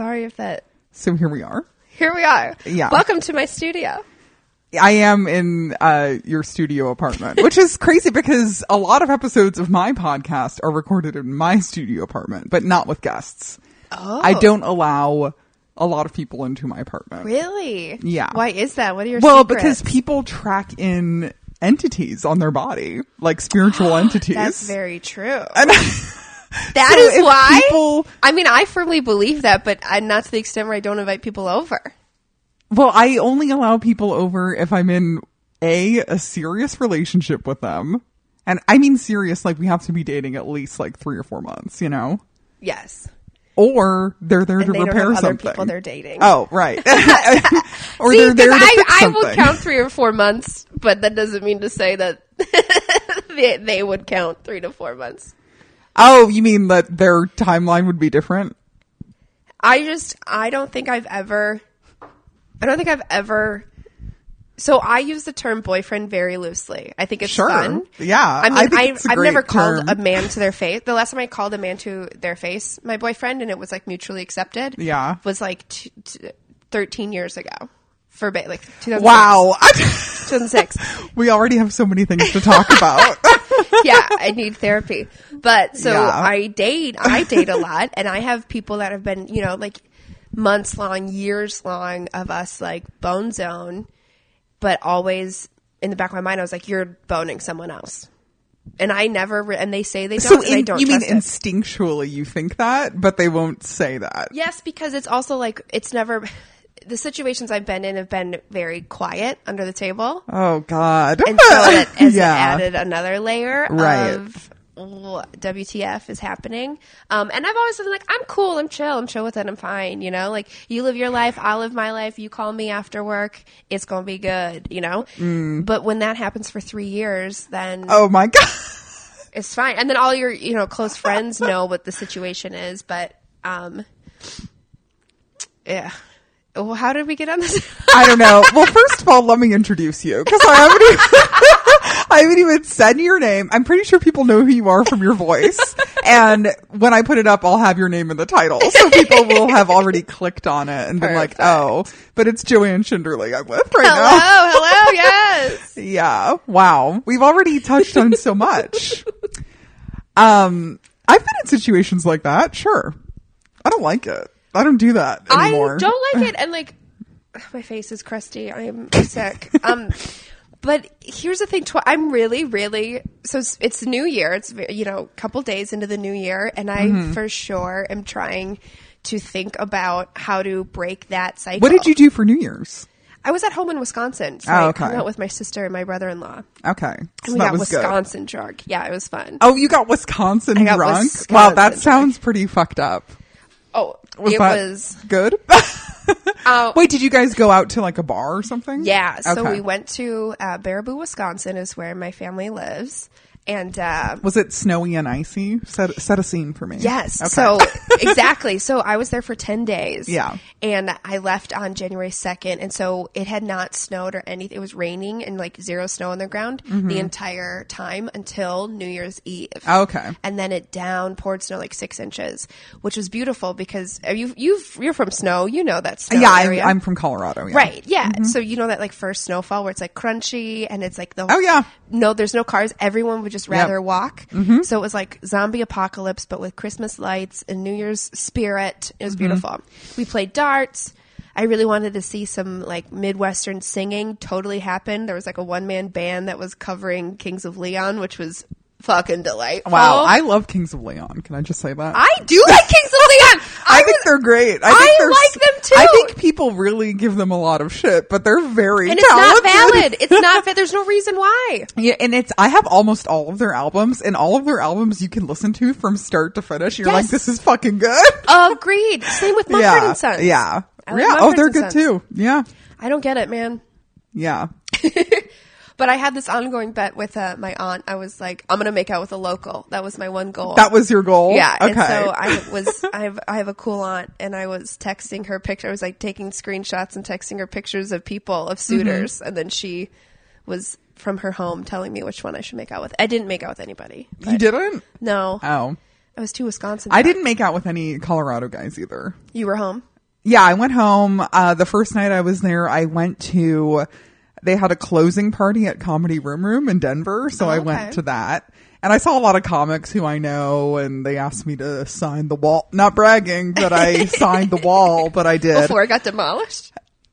Sorry if that. So here we are. Here we are. Yeah. Welcome to my studio. I am in uh, your studio apartment, which is crazy because a lot of episodes of my podcast are recorded in my studio apartment, but not with guests. Oh. I don't allow a lot of people into my apartment. Really? Yeah. Why is that? What are your Well, secrets? because people track in entities on their body, like spiritual entities. That's very true. And That So is why. people- I mean, I firmly believe that, but I, not to the extent where I don't invite people over. well, I only allow people over if I'm in a a serious relationship with them. And I mean serious, like we have to be dating at least like three or four months, you know? Yes. Or they're there to And they don't repair something. people they're dating. Oh, right. or See, they're there to I, fix I something. will count three or four months, but that doesn't mean to say that they, they would count three to four months. Oh, you mean that their timeline would be different? I just I don't think I've ever I don't think I've ever so I use the term boyfriend very loosely. I think it's Sure. fun. Yeah, I mean I think I it's a I've never great called a man to their face. The last time I called a man to their face my boyfriend and it was like mutually accepted. Yeah. Was like t- t- 13 years ago. For ba- like 2006. Wow. 2006. we already have so many things to talk about. yeah, I need therapy. But so Yeah. I date, I date a lot, and I have people that have been, you know, like months long, years long of us like bone zone, but always in the back of my mind, I was like, you're boning someone else. And I never, re- and they say they don't, so and I in, don't you mean it. instinctually you think that, but they won't say that. Yes, because it's also like, it's never, the situations I've been in have been very quiet under the table. Oh God. And so it has yeah. added another layer Right. of what WTF is happening. Um, and I've always been like, I'm cool, I'm chill, I'm chill with it, I'm fine, you know? Like, you live your life, I'll live my life, you call me after work, it's gonna be good, you know? But when that happens for three years, then Mm. Oh my God. it's fine. And then all your, you know, close friends know what the situation is, but, um, yeah. Well, how did we get on this? I don't know. Well, first of all, let me introduce you because I haven't even, I haven't even said your name. I'm pretty sure people know who you are from your voice. And when I put it up, I'll have your name in the title. So people will have already clicked on it and been like, oh, but it's Joanne Schinderly I'm with right hello, now. Hello, hello, yes. Yeah. Wow. We've already touched on so much. Um, I've been in situations like that. Sure. I don't like it. I don't do that anymore. I don't like it, and like my face is crusty. I am sick. Um, but here's the thing: tw- I'm really, really so. It's, it's New Year. It's you know, a couple days into the New Year, and I Mm-hmm. for sure am trying to think about how to break that cycle. What did you do for New Year's? I was at home in Wisconsin, so Oh, I okay. hung out with my sister and my brother-in-law, Okay. and we that got was good. Wisconsin drunk. Yeah, it was fun. Oh, you got Wisconsin I got drunk? Wisconsin wow, that drunk. sounds pretty fucked up. Oh, Was it was. good? Uh, Wait, did you guys go out to like a bar or something? Yeah, so Okay. we went to uh, Baraboo, Wisconsin, is where my family lives, and uh, Was it snowy and icy? Set set a scene for me. yes, Okay. so exactly. So I was there for ten days. Yeah. and I left on January second, and so it had not snowed or anything. It was raining and like zero snow on the ground Mm-hmm. the entire time until New Year's Eve. Okay. and then it down poured snow like six inches, which was beautiful because uh, you you you're from snow, you know that snow Yeah, I'm. I'm from Colorado. Yeah. Right. Yeah. So you know that like first snowfall where it's like crunchy and it's like the Oh, yeah. no there's no cars everyone would just rather Yep. walk. Mm-hmm. So it was like zombie apocalypse but with Christmas lights and New Year's spirit. It was Mm-hmm. beautiful. We played darts. I really wanted to see some like Midwestern singing. Totally happened. There was like a one man band that was covering Kings of Leon, which was fucking delightful. Wow, I love Kings of Leon. Can I just say that? I do like Kings of Leon. I think they're great. I, think I like them too. I think people really give them a lot of shit, but they're very and it's not valid. It's not. va- There's no reason why. Yeah, and it's I have almost all of their albums, and all of their albums you can listen to from start to finish. You're like, this is fucking good. Agreed. Same with Mumford yeah, and Sons. yeah, like yeah. Oh, they're good Sons. too. Yeah, I don't get it, man. yeah. But I had this ongoing bet with uh, my aunt. I was like, I'm gonna make out with a local. That was my one goal. That was your goal. Yeah, Okay. and so I was I have I have a cool aunt, and I was texting her picture. I was like taking screenshots and texting her pictures of people of Mm-hmm. suitors, and then she was from her home telling me which one I should make out with. I didn't make out with anybody. you didn't. No, Oh, I was too Wisconsin. I back. didn't make out with any Colorado guys either. You were home. Yeah, I went home. Uh, the first night I was there, I went to, they had a closing party at Comedy Room Room in Denver. So oh, I okay. went to that. And I saw a lot of comics who I know and they asked me to sign the wall. Not bragging, but I signed the wall, but I did. Before it got demolished.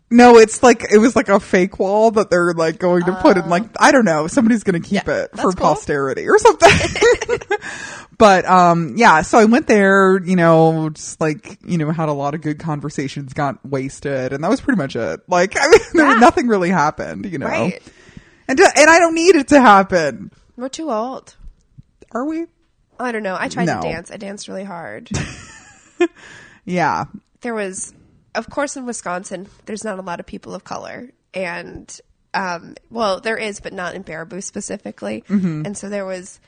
No, it's like, it was like a fake wall that they're like going to put in like, I don't know, somebody's going to keep Yeah, it for cool. posterity or something. but, um, yeah, so I went there, you know, just like, you know, had a lot of good conversations, got wasted, and that was pretty much it. Like, I mean, there, Yeah. nothing really happened, you know. Right. And, and I don't need it to happen. We're too old. Are we? I don't know. I tried No. to dance. I danced really hard. Yeah. there was, of course, in Wisconsin, there's not a lot of people of color, and um, well, there is, but not in Baraboo specifically. Mm-hmm. And so there was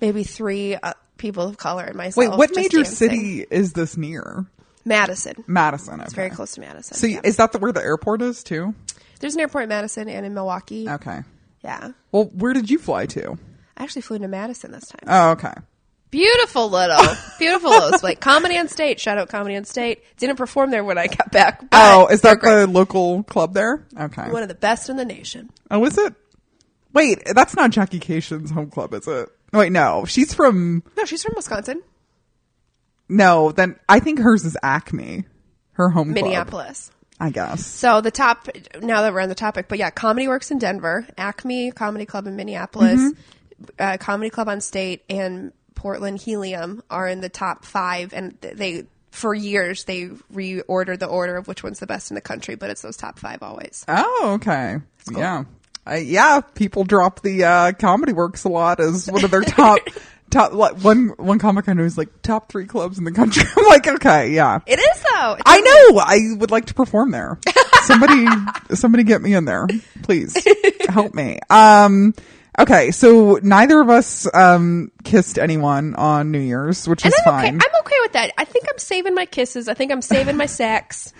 maybe three uh, people of color and myself. Wait, what major dancing. city is this near? Madison. Madison. It's very close to Madison. So yeah. is that the, where the airport is too? there's an airport in Madison and in Milwaukee. Okay. Yeah, Well, where did you fly to? I actually flew to Madison this time. Oh, okay. Beautiful little, beautiful little. Like comedy on state. Shout out comedy on state. Didn't perform there when I got back. Oh, is that the local club there? Okay. one of the best in the nation? Oh, is it? Wait, that's not Jackie Kashian's home club, is it? Wait, no. She's from, No, she's from Wisconsin, no, then I think hers is Acme. Her home club, Minneapolis. I guess. So the top now that we're on the topic, but yeah, Comedy Works in Denver, Acme Comedy Club in Minneapolis, Mm-hmm. uh, Comedy Club on State, and Portland Helium are in the top five, and they for years they reorder the order of which one's the best in the country, but it's those top five always. Oh, okay. Yeah. Uh, yeah, people drop the uh, Comedy Works a lot as one of their top, top, like, one, one comic I know is like top three clubs in the country. I'm like, okay, yeah. It is though. It's I know. I would like to perform there. Somebody, somebody get me in there, please. Help me. Um, okay. So neither of us, um, kissed anyone on New Year's, which and is I'm okay. fine. I'm okay with that. I think I'm saving my kisses. I think I'm saving my sex.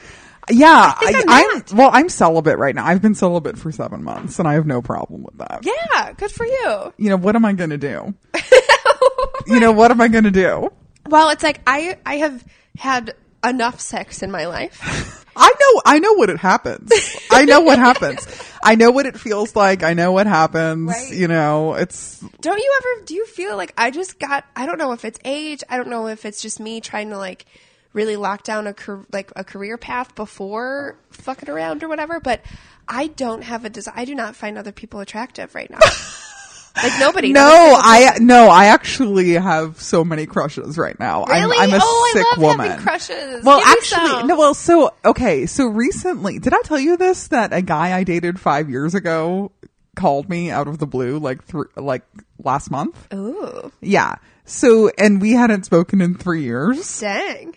yeah. I, I'm, well, I'm celibate right now. I've been celibate for seven months and I have no problem with that. Yeah, good for you. You know, what am I going to do? you know, what am I going to do? Well, it's like I I have had enough sex in my life. I know, I know what it happens. I know what happens. I know what it feels like. I know what happens. Right. You know, it's Don't you ever do you feel like I just got I don't know if it's age, I don't know if it's just me trying to like really lock down a like a career path before fucking around or whatever, but I don't have a desire. I do not find other people attractive right now. like nobody. No, not a single I no, I actually have so many crushes right now. Really? I'm, I'm a oh, sick I love woman. crushes. Well, Give actually, no. Well, so okay, so recently, did I tell you this? That a guy I dated five years ago called me out of the blue, like thr like last month. Ooh, Yeah. So, and we hadn't spoken in three years. dang!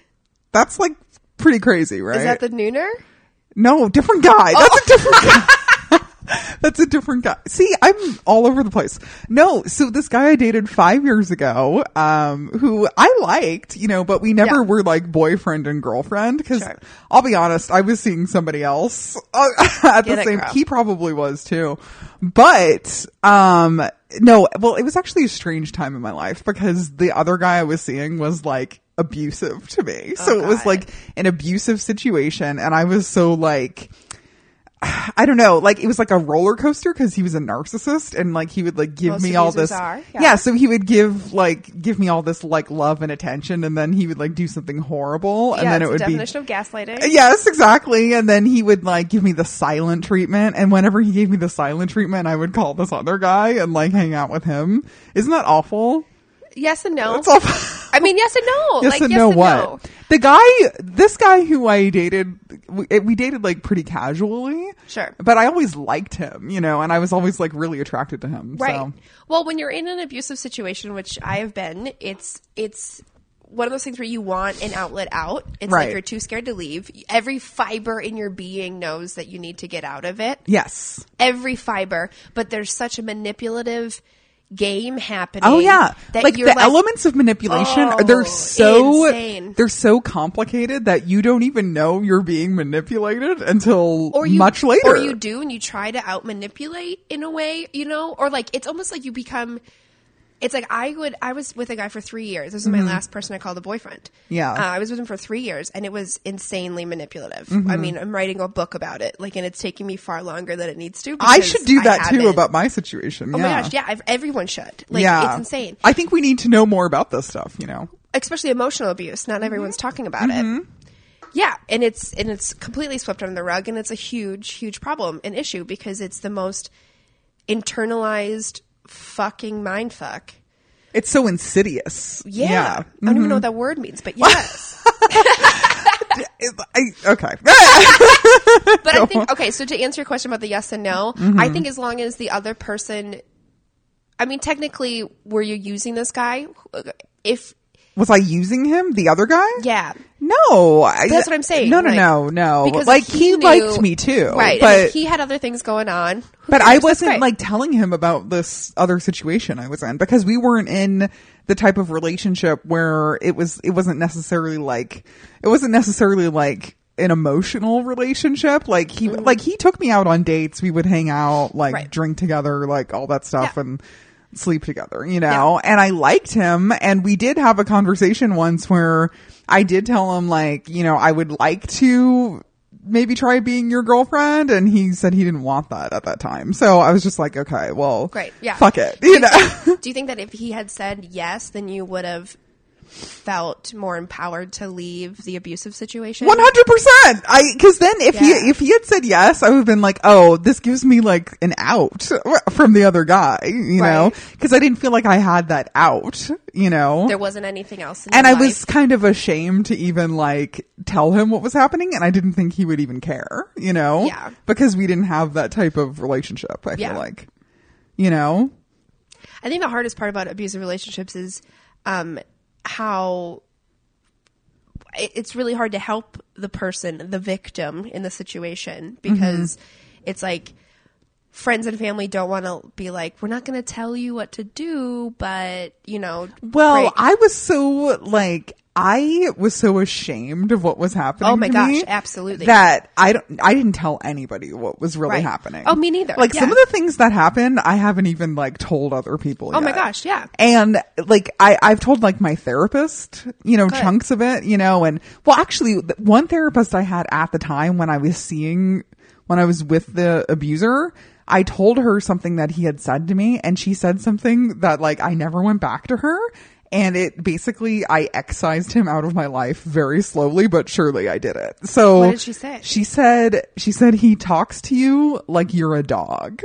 That's like pretty crazy, right? Is that the nooner? No, different guy. That's a oh. different guy. That's a different guy. See, I'm all over the place. No, so this guy I dated five years ago, um, who I liked, you know, but we never Yeah. were like boyfriend and girlfriend because Sure. I'll be honest, I was seeing somebody else uh, at Get the it, same. girl. He probably was too, but um, no. Well, it was actually a strange time in my life because the other guy I was seeing was like abusive to me. So it was like an abusive situation, and I was so like. I don't know, like it was like a roller coaster because he was a narcissist and like he would like give Most me all this. are, yeah. yeah. so he would give like give me all this like love and attention, and then he would like do something horrible, and yeah, then it would the be definition of gaslighting. Uh, yes, exactly. And then he would like give me the silent treatment. And whenever he gave me the silent treatment, I would call this other guy and like hang out with him. Isn't that awful? Yes and no. It's awful. I mean, yes and no. yes like, and yes no and what? no. The guy, this guy who I dated, we, eh, we dated like pretty casually. Sure. But I always liked him, you know, and I was always like really attracted to him. Right. So. Well, when you're in an abusive situation, which I have been, it's it's one of those things where you want an outlet out. It's Right. like you're too scared to leave. Every fiber in your being knows that you need to get out of it. Yes. Every fiber, but there's such a manipulative game happening. Oh yeah, like the you're elements of manipulation are Oh, they're so insane. they're so complicated that you don't even know you're being manipulated until or you, much later. or you do and you try to out manipulate in a way, you know, or like it's almost like you become. It's like I would. I was with a guy for three years. This was my last person I called a boyfriend. Mm-hmm. Yeah. uh, I was with him for three years, and it was insanely manipulative. Mm-hmm. I mean, I'm writing a book about it, like, and it's taking me far longer than it needs to. I should do that too about my situation. Oh yeah. my gosh, yeah, I've, everyone should. Like, yeah, it's insane. I think we need to know more about this stuff. You know, especially emotional abuse. Not everyone's talking about Mm-hmm. it. Yeah, and it's and it's completely swept under the rug, and it's a huge, huge problem, an issue because it's the most internalized fucking mind fuck. it's so insidious. Yeah, yeah. Mm-hmm. I don't even know what that word means, but yes. I, okay. but I think okay. So to answer your question about the yes and no, Mm-hmm. I think as long as the other person, I mean, technically, were you using this guy? If Was I using him? The other guy? yeah, No, I, That's what I'm saying, No, no, like, no, no. because Like he, he knew- liked me too, right? But and he had other things going on, who But? I wasn't like telling him about this other situation I was in because we weren't in the type of relationship where it was it wasn't necessarily like it wasn't necessarily like an emotional relationship like he mm-hmm. like he took me out on dates we would hang out like. Right. drink together like all that stuff Yeah. and sleep together you know? And I liked him and we did have a conversation once where I did tell him like you know I would like to maybe try being your girlfriend and he said he didn't want that at that time. So i was just like okay well Great, yeah. fuck it you know? Do you think that if he had said yes, then you would have felt more empowered to leave the abusive situation? 100% i because then if Yeah. he if he had said yes i would have been like oh this gives me like an out from the other guy you know because i didn't feel like i had that out you know There wasn't anything else. In and I was kind of ashamed to even like tell him what was happening, and I didn't think he would even care, you know? Yeah. Because we didn't have that type of relationship. I Yeah. feel like, you know, I think the hardest part about abusive relationships is um, how it's really hard to help the person, the victim in the situation, because mm-hmm. it's like friends and family don't want to be like, we're not going to tell you what to do, but you know, Well. I was so like I was so ashamed of what was happening. Oh my gosh, absolutely. That I don't. I didn't tell anybody what was really Right. happening. Oh, me neither. Like some of the things that happened, I haven't even like told other people. Oh my gosh, yeah. And like I, I've told like my therapist, you know, Good. chunks of it, you know, and well, actually, one therapist I had at the time when I was seeing, when I was with the abuser, I told her something that he had said to me, and she said something that like I never went back to her. And it basically, I excised him out of my life very slowly, but surely I did it. So What did she say? She said, she said he talks to you like you're a dog.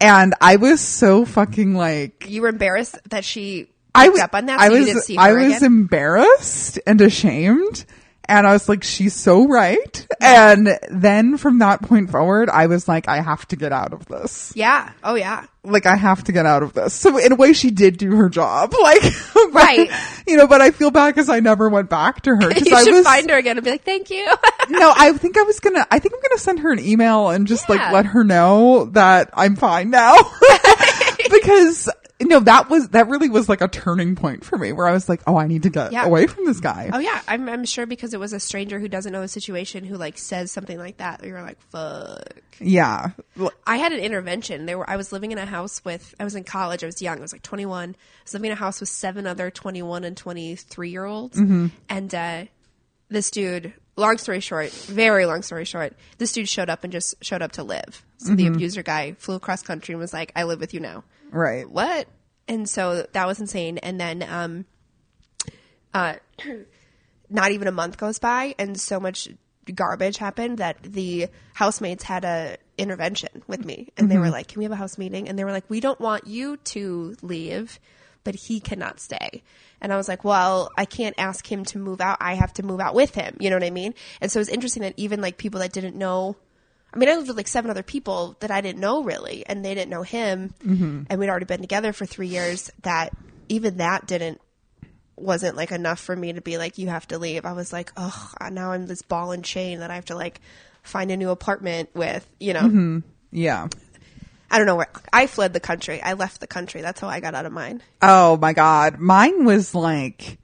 And I was so fucking like, You were embarrassed that she I was up on that, I so was you didn't see her I was again? embarrassed and ashamed. And I was like, she's so right. And then from that point forward, I was like, I have to get out of this. yeah. Oh yeah. Like, I have to get out of this. So in a way, she did do her job. Like, but, Right. You know, but I feel bad because I never went back to her. You I should was, find her again and be like, thank you. no, I think I was gonna, I think I'm gonna send her an email and just like let her know that I'm fine now. because, no, that was, that really was like a turning point for me where I was like, oh, I need to get Yeah. away from this guy. Oh yeah, I'm I'm sure because it was a stranger who doesn't know the situation who like says something like that. You're like, fuck. Yeah. I had an intervention. They were I was living in a house with I was in college. I was young. I was like 21. I was living in a house with seven other 21 and 23 year olds, Mm-hmm. and uh, this dude. Long story short, very long story short, this dude showed up and just showed up to live. So the abuser guy flew across country and was like, "I live with you now." Right. what? And so that was insane. And then, um, uh, not even a month goes by, and so much garbage happened that the housemates had a intervention with me, and they were like, "Can we have a house meeting?" And they were like, "We don't want you to leave." But he cannot stay. And I was like, well, I can't ask him to move out. I have to move out with him. You know what I mean? And so it was interesting that even like people that didn't know I mean, I lived with like seven other people that I didn't know really, and they didn't know him, mm-hmm. and we'd already been together for three years. That even that didn't wasn't like enough for me to be like, you have to leave. I was like, oh, now I'm this ball and chain that I have to like find a new apartment with. You know, mm-hmm. Yeah. I don't know where I fled the country. I left the country. That's how I got out of mine. Oh my god, mine was like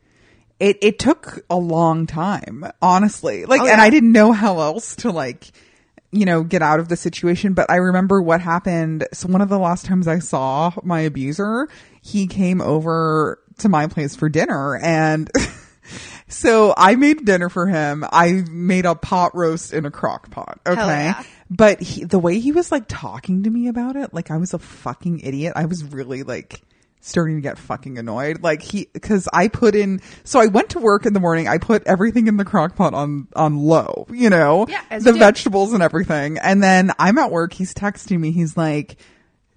it. It took a long time, honestly. Like, Oh, and. I didn't know how else to like, you know, get out of the situation. But I remember what happened. So one of the last times I saw my abuser, he came over to my place for dinner, and so I made dinner for him. I made a pot roast in a crock pot. Okay. yeah. But he, the way he was like talking to me about it, like I was a fucking idiot. I was really like starting to get fucking annoyed. Like he, cause I put in, so I went to work in the morning. I put everything in the crock pot on, on low, you know, Yeah, the vegetables and everything. And then I'm at work. He's texting me. He's like,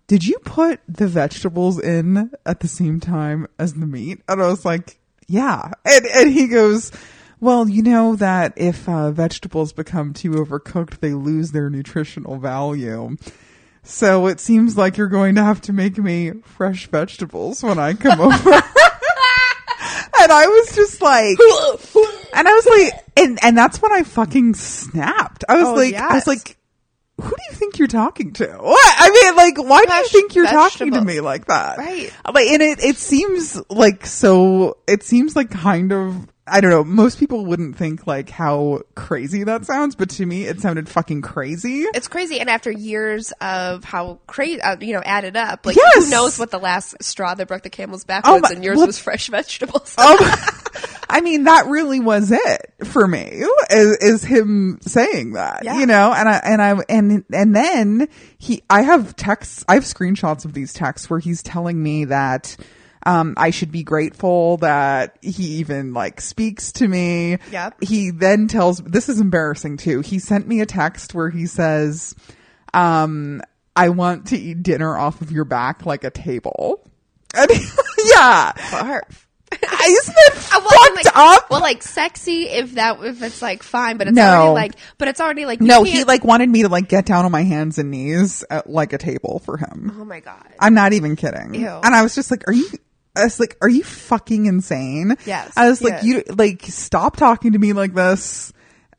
did you put the vegetables in at the same time as the meat? And I was like, yeah. And, and he goes, well, you know that if uh, vegetables become too overcooked, they lose their nutritional value. So it seems like you're going to have to make me fresh vegetables when I come over. and I was just like, and I was like, and, and that's when I fucking snapped. I was Oh, like, I was like, who do you think you're talking to? What? I mean, like, why do you think you're talking to me like that? Right. Like, and it, it seems like so, it seems like kind of, I don't know, most people wouldn't think like how crazy that sounds, but to me, it sounded fucking crazy. It's crazy, and after years of how crazy, uh, you know, added up, like Yes. who knows what the last straw that broke the camel's back Oh was, my- and yours well- was fresh vegetables. Um, I mean, that really was it for me. Is, is him saying that, Yeah. you know? And I and I and and then he, I have texts, I have screenshots of these texts where he's telling me that. Um, I should be grateful that he even like speaks to me. Yep. He then tells, this is embarrassing too. He sent me a text where he says, um, I want to eat dinner off of your back like a table. And yeah. Barf. Isn't it I wasn't fucked like, up? well, like sexy if that if it's like fine, but it's No. already like, but it's already like no, he like wanted me to like get down on my hands and knees at like a table for him. Oh my god. I'm not even kidding. Ew. And I was just like, are you, I was like, are you fucking insane? Yes, I was like, yes. you, like, stop talking to me like this.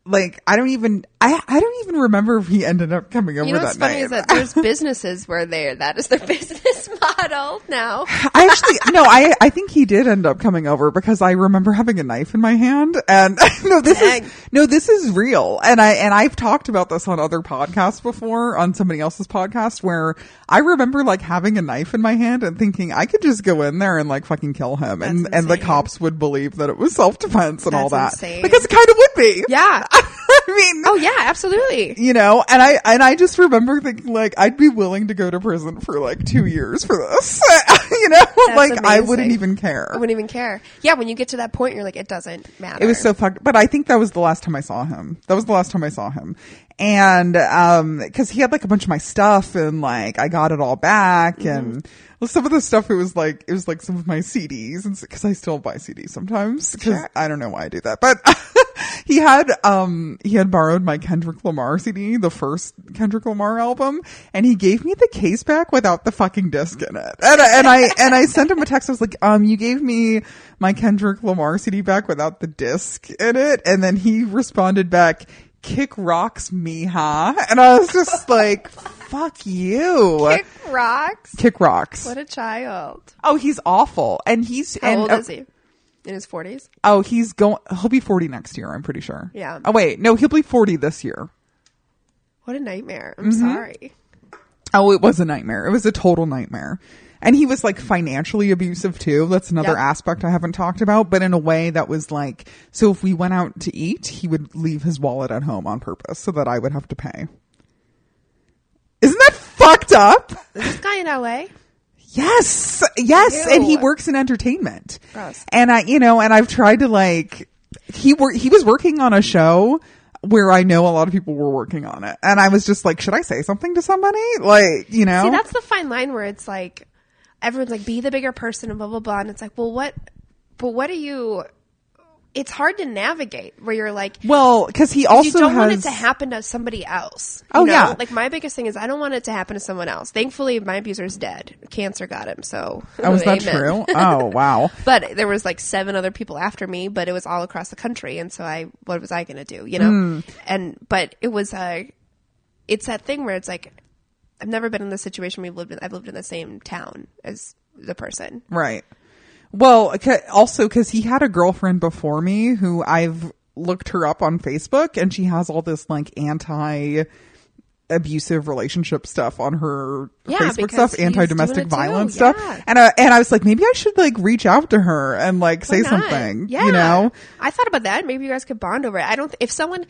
Like, I don't even, I, I don't even remember if he ended up coming over You know that what's funny night. is that there's businesses where they that is their business model now. I actually no, I I think he did end up coming over because I remember having a knife in my hand and no this Dang. is no this is real and I and I've talked about this on other podcasts before on somebody else's podcast where I remember like having a knife in my hand and thinking I could just go in there and like fucking kill him and That's and the cops would believe that it was self defense and all that insane. because it kind of would be Yeah. I mean Oh yeah, absolutely. you know and i and i just remember thinking like i'd be willing to go to prison for like two years for this you know like i wouldn't even care I wouldn't even care. Yeah, when you get to that point, you're like, it doesn't matter. it was so fucked but i think that was the last time i saw him that was the last time i saw him and um because he had like a bunch of my stuff and like i got it all back Mm-hmm. and well, some of the stuff it was like it was like some of my cds and because i still buy cds sometimes because Sure. i don't know why i do that but he had um he had borrowed my kendrick lamar cd the first kendrick lamar album and he gave me the case back without the fucking disc in it and, I- and i and i sent him a text i was like um you gave me my kendrick lamar cd back without the disc in it and then he responded back kick rocks mija and i was just like fuck you Kick rocks. kick rocks What a child. oh he's awful and he's How and old uh, is he? In his forties. Oh, he's going. He'll be forty next year. I'm pretty sure. Yeah. Oh wait, no, he'll be forty this year. What a nightmare. Mm-hmm. I'm sorry. Oh, it was a nightmare. It was a total nightmare. And he was like financially abusive too. That's another Yep. aspect I haven't talked about, but in a way that was like, so if we went out to eat, he would leave his wallet at home on purpose so that I would have to pay. Isn't that fucked up? Is this guy in LA? Yes, yes, Ew. and he works in entertainment. Gross. And I, you know, and I've tried to like, he wor- he was working on a show where I know a lot of people were working on it, and I was just like, should I say something to somebody? Like, you know, See, that's the fine line where it's like everyone's like, be the bigger person and blah blah blah, and it's like, well, what? But what are you? It's hard to navigate where you're like, well, because he you also don't has. want it to happen to somebody else. you Oh, know? yeah. Like my biggest thing is I don't want it to happen to someone else. Thankfully, my abuser's dead. Cancer got him. So oh, is that amen. true? Oh, wow. But there was like seven other people after me, but it was all across the country, and so I, what was I going to do, you know? Hmm. And but it was uh it's that thing where it's like I've never been in the situation. We've lived in, I've lived in the same town as the person. Right. Well, also because he had a girlfriend before me who I've looked her up on Facebook and she has all this like anti abusive relationship stuff on her Yeah, Facebook stuff, anti domestic he's doing it too, violence yeah. stuff. And I, and I was like, maybe I should like reach out to her and like say something, Yeah. you know? I thought about that. Maybe you guys could bond over it. I don't, if someone,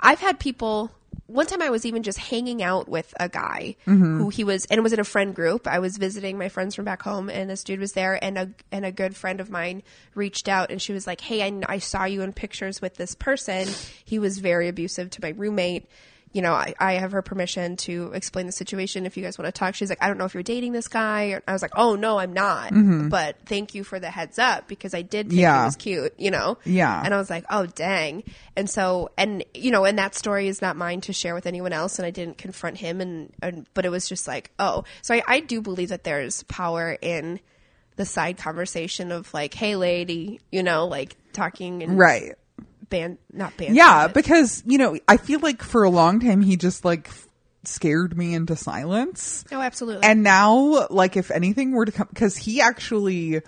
I've had people, one time I was even just hanging out with a guy Mm-hmm. who he was, and it was in a friend group. I was visiting my friends from back home and this dude was there and a, and a good friend of mine reached out and she was like, Hey, I, I saw you in pictures with this person. He was very abusive to my roommate. You know, I, I have her permission to explain the situation if you guys want to talk. She's like, I don't know if you're dating this guy. I was like, Oh no, I'm not. But thank you for the heads up because I did think Mm-hmm. Yeah. he was cute, you know? Yeah. And I was like, oh, dang. And so, and, you know, and that story is not mine to share with anyone else. And I didn't confront him. And, and but it was just like, oh. So I, I do believe that there's power in the side conversation of like, hey, lady, you know, like talking and Right. Ban, not ban. Yeah, because, you know, I feel like for a long time he just like f- scared me into silence. Oh, absolutely. And now, like, if anything were to come, because he actually,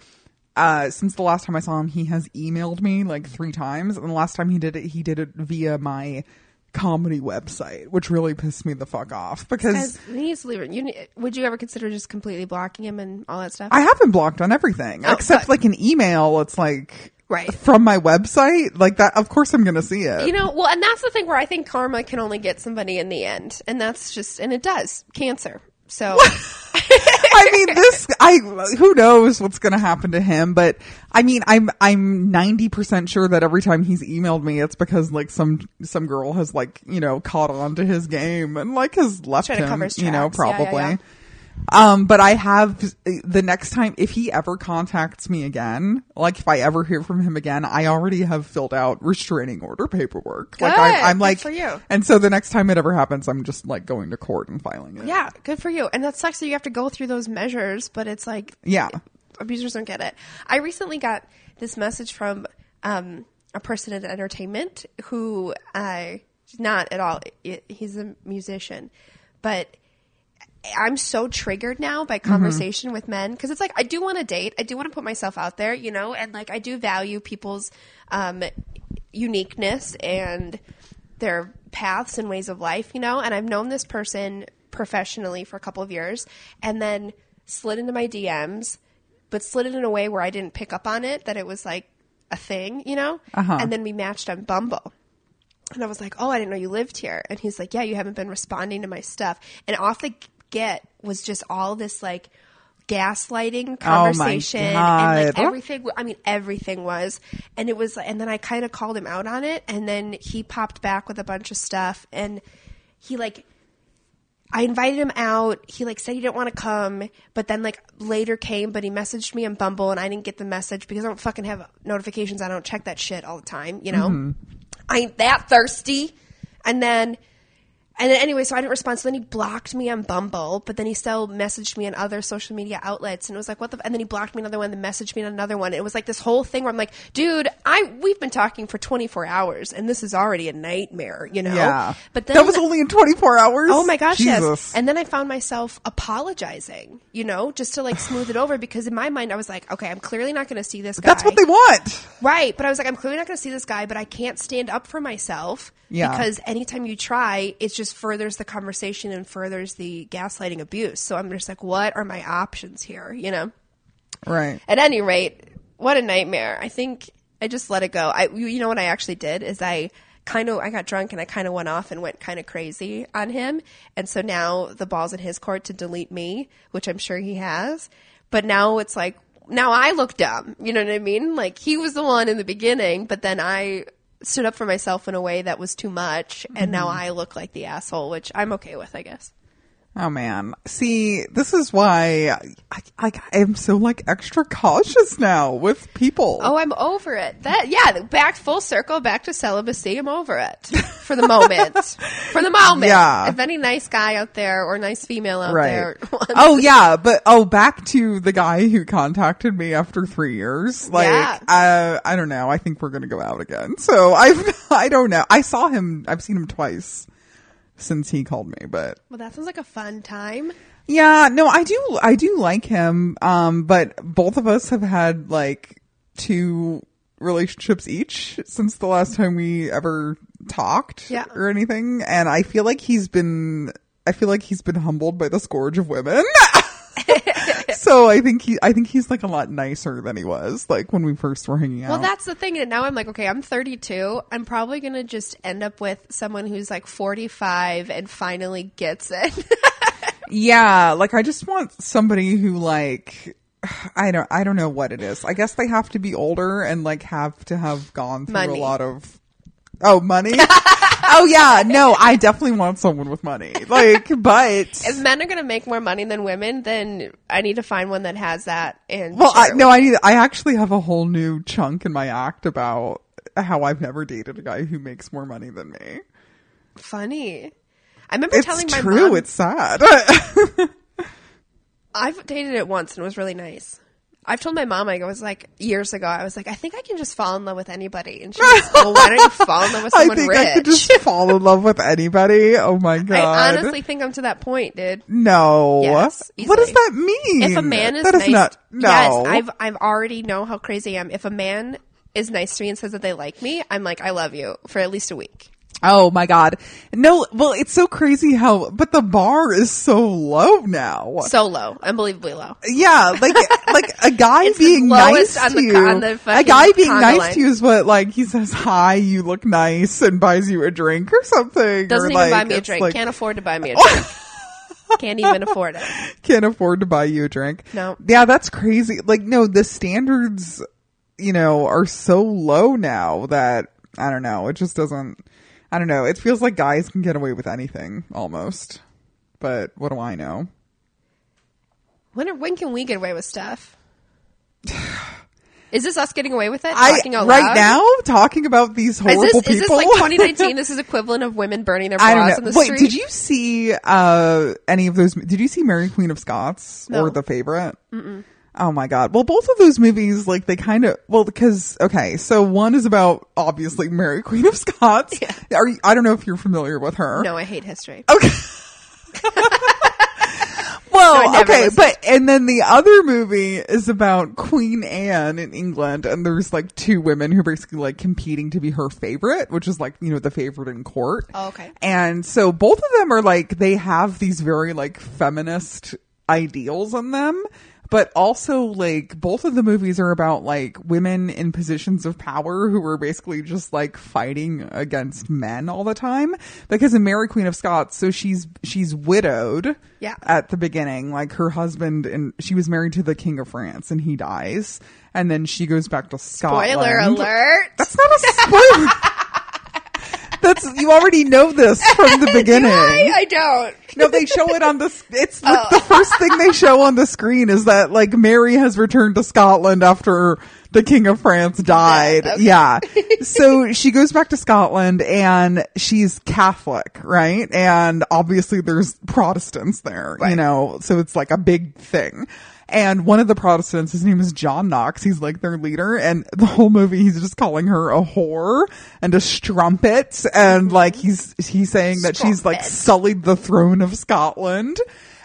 uh, since the last time I saw him, he has emailed me like three times. And the last time he did it, he did it via my comedy website, which really pissed me the fuck off because he needs to leave it. You, would you ever consider just completely blocking him and all that stuff? I haven't blocked on everything Oh, except but- like an email. It's like, Right. from my website, like that. Of course, I'm going to see it. You know, well, and that's the thing where I think karma can only get somebody in the end, and that's just, and it does cancer. So, I mean, this, I, who knows what's going to happen to him, but I mean, I'm, I'm 90% sure that every time he's emailed me, it's because like some, some girl has like, you know, caught on to his game and like has left Trying him, you know, tracks. Yeah, yeah, probably. yeah. Um, but I have the next time, if he ever contacts me again, like if I ever hear from him again, I already have filled out restraining order paperwork. Like Good. I'm, I'm Good like, for you. and so the next time it ever happens, I'm just like going to court and filing it. yeah, good for you. And that sucks that you have to go through those measures, but it's like, Yeah. abusers don't get it. I recently got this message from um, a person in entertainment who I not at all. He's a musician, but I'm so triggered now by conversation with men because it's like I do want to date. I do want to put myself out there, you know, and like I do value people's um, uniqueness and their paths and ways of life, you know. And I've known this person professionally for a couple of years, and then slid into my DMs, but slid it in a way where I didn't pick up on it that it was like a thing, you know. Uh-huh. And then we matched on Bumble. And I was like, "Oh, I didn't know you lived here." And he's like, "Yeah, you haven't been responding to my stuff." And off the get was just all this like gaslighting oh conversation and like everything. I mean, everything was, and it was. And then I kind of called him out on it, and then he popped back with a bunch of stuff, and he like. I invited him out. He like said he didn't want to come, but then like later came, but he messaged me on Bumble and I didn't get the message because I don't fucking have notifications. I don't check that shit all the time, you know? Mm-hmm. I ain't that thirsty. And then, and then anyway, so I didn't respond. So then he blocked me on Bumble, but then he still messaged me on other social media outlets. And it was like, what the, f- and then he blocked me another one, then messaged me on another one. It was like this whole thing where I'm like, dude, I, we've been talking for 24 hours and this is already a nightmare, you know? Yeah. But then that was only in 24 hours. Oh my gosh, Jesus. yes. And then I found myself apologizing, you know, just to like smooth it over because in my mind I was like, okay, I'm clearly not going to see this guy. That's what they want. Right, but I was like, I'm clearly not going to see this guy, but I can't stand up for myself Yeah. because anytime you try, it just furthers the conversation and furthers the gaslighting abuse. So I'm just like, what are my options here? You know. Right. At any rate, what a nightmare. I think I just let it go. I, you you know what I actually did is I kind of, I got drunk and I kind of went off and went kind of crazy on him. And so now the ball's in his court to delete me, which I'm sure he has. But now it's like, now I look dumb. You know what I mean? Like he was the one in the beginning, but then I stood up for myself in a way that was too much. And now mm-hmm. I look like the asshole, which I'm okay with, I guess. Oh man. See, this is why I, I, I am so like extra cautious now with people. Oh, I'm over it. That yeah, back full circle, back to celibacy. I'm over it for the moment. for the moment. Yeah. If any nice guy out there or nice female out right. there, wants- Oh yeah, but oh, back to the guy who contacted me after three years. Like, Yeah. uh, I don't know. I think we're gonna go out again. So I've, I don't know. I saw him. I've seen him twice since he called me, but well, that sounds like a fun time. Yeah, no, I do, I do like him. Um, but both of us have had like two relationships each since the last time we ever talked Yeah. or anything. And I feel like he's been, I feel like he's been humbled by the scourge of women. so I think he, I think he's like a lot nicer than he was like when we first were hanging out. Well, that's the thing. And now I'm like, okay, I'm 32. I'm probably gonna just end up with someone who's like 45 and finally gets it. Yeah, like I just want somebody who like I don't I don't know what it is. I guess they have to be older and like have to have gone through Money. a lot of Oh, money? oh yeah, no, I definitely want someone with money. Like, but if men are gonna make more money than women, then I need to find one that has that. And well, I no, I need I actually have a whole new chunk in my act about how I've never dated a guy who makes more money than me. funny. I remember It's telling my true, mom it's sad. I've dated it once and it was really nice. I've told my mom, I was like years ago, I was like, I think I can just fall in love with anybody. And she was, well, why don't you fall in love with I someone think rich? I could just fall in love with anybody. Oh my god. I honestly think I'm to that point, dude. No. Yes, what does that mean? If a man is That nice, not no. yes, I've I've already know how crazy I am. If a man is nice to me and says that they like me, I'm like, I love you for at least a week. Oh my god. No, well it's so crazy how but the bar is so low now. So low, unbelievably low. yeah, like like a guy being nice on to the you. on the a guy being nice line. to you is what like he says hi, you look nice and buys you a drink or something. Doesn't or, even like, buy me a drink. like, Can't afford to buy me a drink. Can't even afford it. can't afford to buy you a drink. No. Yeah, that's crazy. Like, no, the standards, you know, are so low now that I don't know. It just doesn't. I don't know. It feels like guys can get away with anything almost. But what do I know? When are, when can we get away with stuff? Is this us getting away with it? I Talking out right now talking about these Is horrible this, people. is this like 2019? this is equivalent of women burning their bras in the Wait, street. did you see uh any of those? Did you see Mary Queen of Scots No. or The Favorite? Mm-mm. Oh my god. Well, both of those movies, like they kind of, well, because, okay, so one is about obviously Mary Queen of Scots. Are you, I don't know if you're familiar with her. No, I hate history. Okay. well, No, okay, listened. but and then the other movie is about Queen Anne in England, and there's like two women who are basically like competing to be her favorite, which is like you know the favorite in court. Oh, okay. And so both of them are like they have these very like feminist ideals in them. But also, like, both of the movies are about, like, women in positions of power who are basically just, like, fighting against men all the time. Because in Mary Queen of Scots, so she's, she's widowed Yeah. at the beginning. Like, her husband, and she was married to the King of France, and he dies. And then she goes back to Scotland. Spoiler alert. That's not a spoiler. That's, you already know this from the beginning. I, I don't. No, they show it on the. It's like the first thing they show on the screen is that like Mary has returned to Scotland after the King of France died. okay. Yeah, so she goes back to Scotland and she's Catholic, right? And obviously there's Protestants there, you know, so it's like a big thing. And one of the Protestants, his name is John Knox. He's like their leader. And the whole movie, he's just calling her a whore and a strumpet. And like he's, he's saying that she's like sullied the throne of Scotland.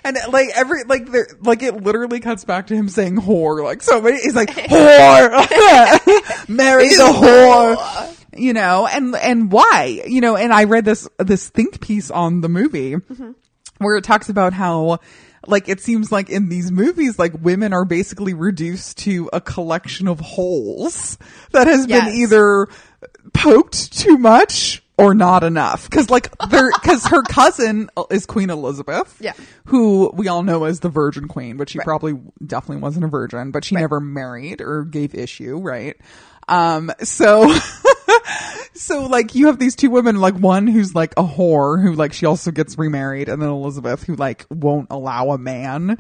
And like every, like there, like it literally cuts back to him saying whore. Like so many, he's like, whore! Marry the whore! you know, and, and why, you know, and I read this, this think piece on the movie Mm-hmm. where it talks about how, like, it seems like in these movies, like women are basically reduced to a collection of holes that has Yes. been either poked too much or not enough. Cause like they're, cause her cousin is Queen Elizabeth. Yeah. Who we all know as the Virgin Queen, but she Right. probably definitely wasn't a virgin, but she never married or gave issue, right? Um, so, so like you have these two women, like one who's like a whore who like she also gets remarried and then Elizabeth who like won't allow a man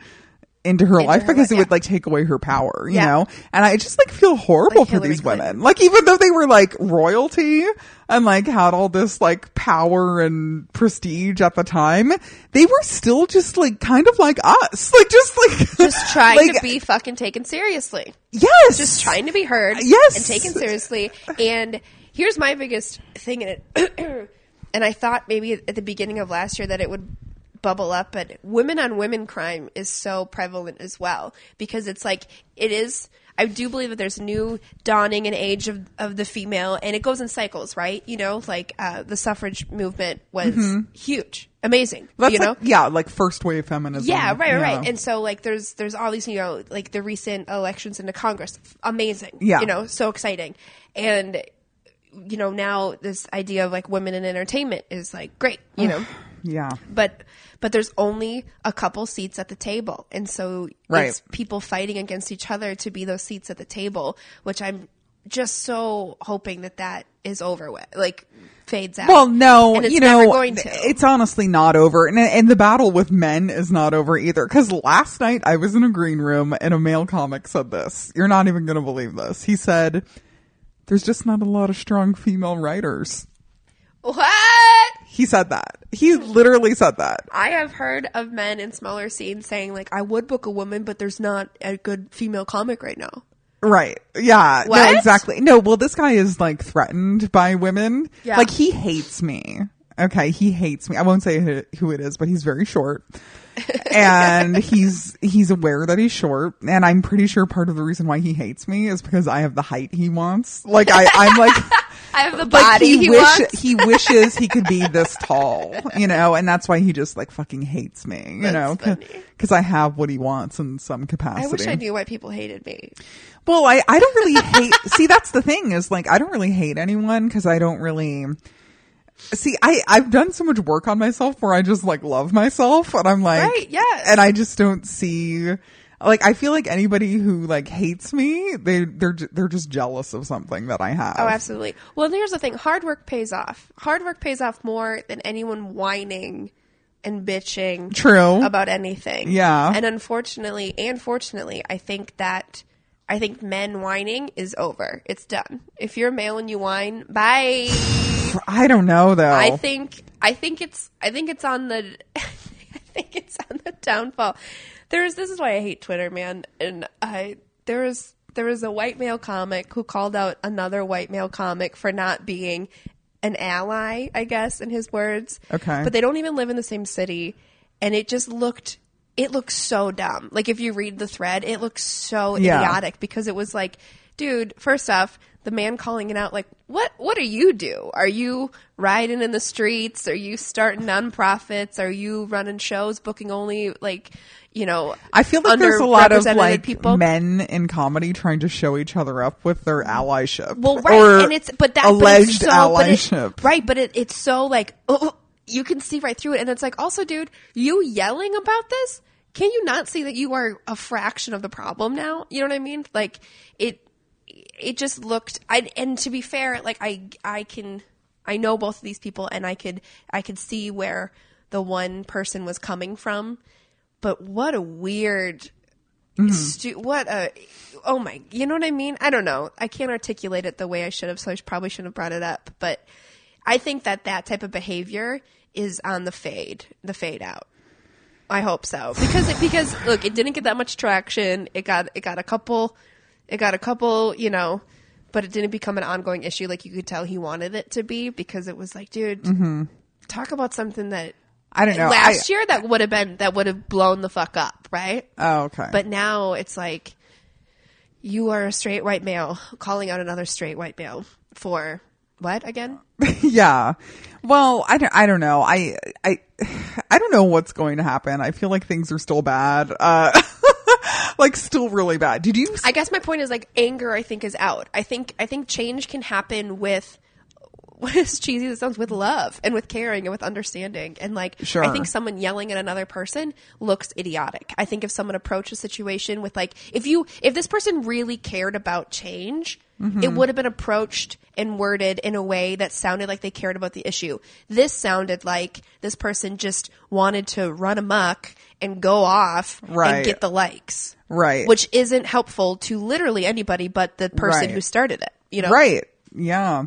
into her life her because it would like take away her power, you Yeah. know? And I just like feel horrible Like for these Clinton. women. Like even though they were like royalty and like had all this like power and prestige at the time, they were still just like kind of like us. Like just like Just trying like, to be fucking taken seriously. yes. Just trying to be heard. Yes. And taken seriously. And here's my biggest thing in it. and I thought maybe at the beginning of last year that it would bubble up, but women on women crime is so prevalent as well because it's like it is. I do believe that there's a new dawning and age of, of the female, and it goes in cycles, right? You know, like uh, the suffrage movement was huge, amazing. Mm-hmm. That's you know, like, yeah, like first wave feminism. yeah, right, right, Yeah. right. And so like there's there's all these, you know, like the recent elections into Congress. Amazing. Yeah. You know, so exciting. And you know, now this idea of like women in entertainment is like great, you know. yeah. But but there's only a couple seats at the table. And so Right. it's people fighting against each other to be those seats at the table, which I'm just so hoping that that is over with. Like fades out. Well, no, and it's you never know, going to. it's honestly not over, and and the battle with men is not over either. Because last night I was in a green room and a male comic said this. You're not even going to believe this. He said, "There's just not a lot of strong female writers." what? He said that. He literally said that. I have heard of men in smaller scenes saying like, "I would book a woman, but there's not a good female comic right now." Right. Yeah. No, exactly. No, well, this guy is like threatened by women. Yeah. Like he hates me. Okay. He hates me. I won't say who- who it is, but he's very short. And he's, he's aware that he's short. And I'm pretty sure part of the reason why he hates me is because I have the height he wants. Like I, I'm like, I have the like body he, he, wish, wants. he wishes he could be this tall, you know, and that's why he just like fucking hates me, you That's know, because I have what he wants in some capacity. I wish I knew why people hated me. Well, I, I don't really hate, see, that's the thing is like, I don't really hate anyone because I don't really, see, I, I've done so much work on myself where I just like love myself and I'm like, Right, yes. and I just don't see, like, I feel like anybody who like hates me, they, they're, they're just jealous of something that I have. Oh, absolutely. Well, here's the thing: hard work pays off. Hard work pays off more than anyone whining and bitching. True. about anything. Yeah. And unfortunately, and fortunately, I think that I think men whining is over. It's done. If you're a male and you whine, bye. I don't know though. I think I think it's I think it's on the I think it's on the downfall. There's this is why I hate Twitter, man. And I there was there was a white male comic who called out another white male comic for not being an ally, I guess, in his words. Okay. But they don't even live in the same city. And it just looked it looks so dumb. Like if you read the thread, it looks so Yeah. idiotic because it was like, dude, first off, the man calling it out, like, what what do you do? Are you riding in the streets? Are you starting nonprofits? Are you running shows, booking only like, you know, I feel like there's a lot of like people? men in comedy trying to show each other up with their allyship. Well, right, and it's but that but alleged so, but it- allyship. right? But it, it's so like oh, oh, you can see right through it, and it's like also, dude, you yelling about this. Can you not see that you are a fraction of the problem now? You know what I mean? Like it, it just looked. I and to be fair, like I, I can, I know both of these people, and I could, I could see where the one person was coming from. But what a weird mm-hmm. stu- what a oh my you know what i mean i don't know i can't articulate it the way i should have so i probably shouldn't have brought it up but i think that that type of behavior is on the fade the fade out i hope so because it because look it didn't get that much traction it got it got a couple it got a couple you know but it didn't become an ongoing issue like you could tell he wanted it to be because it was like dude talk about something that I don't know. last I, year that would have been that would have blown the fuck up right Oh, okay. but now it's like you are a straight white male calling out another straight white male for what again? yeah. Well, I don't, I don't know. I, I, I don't know what's going to happen. I feel like things are still bad. Uh, like still really bad. Did you? I guess my point is like anger. I think is out. I think I think change can happen with. what is cheesy as it sounds, with love and with caring and with understanding, and like Sure. I think someone yelling at another person looks idiotic. I think if someone approached a situation with like, if you if this person really cared about change, Mm-hmm. it would have been approached and worded in a way that sounded like they cared about the issue. This sounded like this person just wanted to run amok and go off Right. and get the likes right. which isn't helpful to literally anybody but the person Right. who started it. You know, Right. Yeah.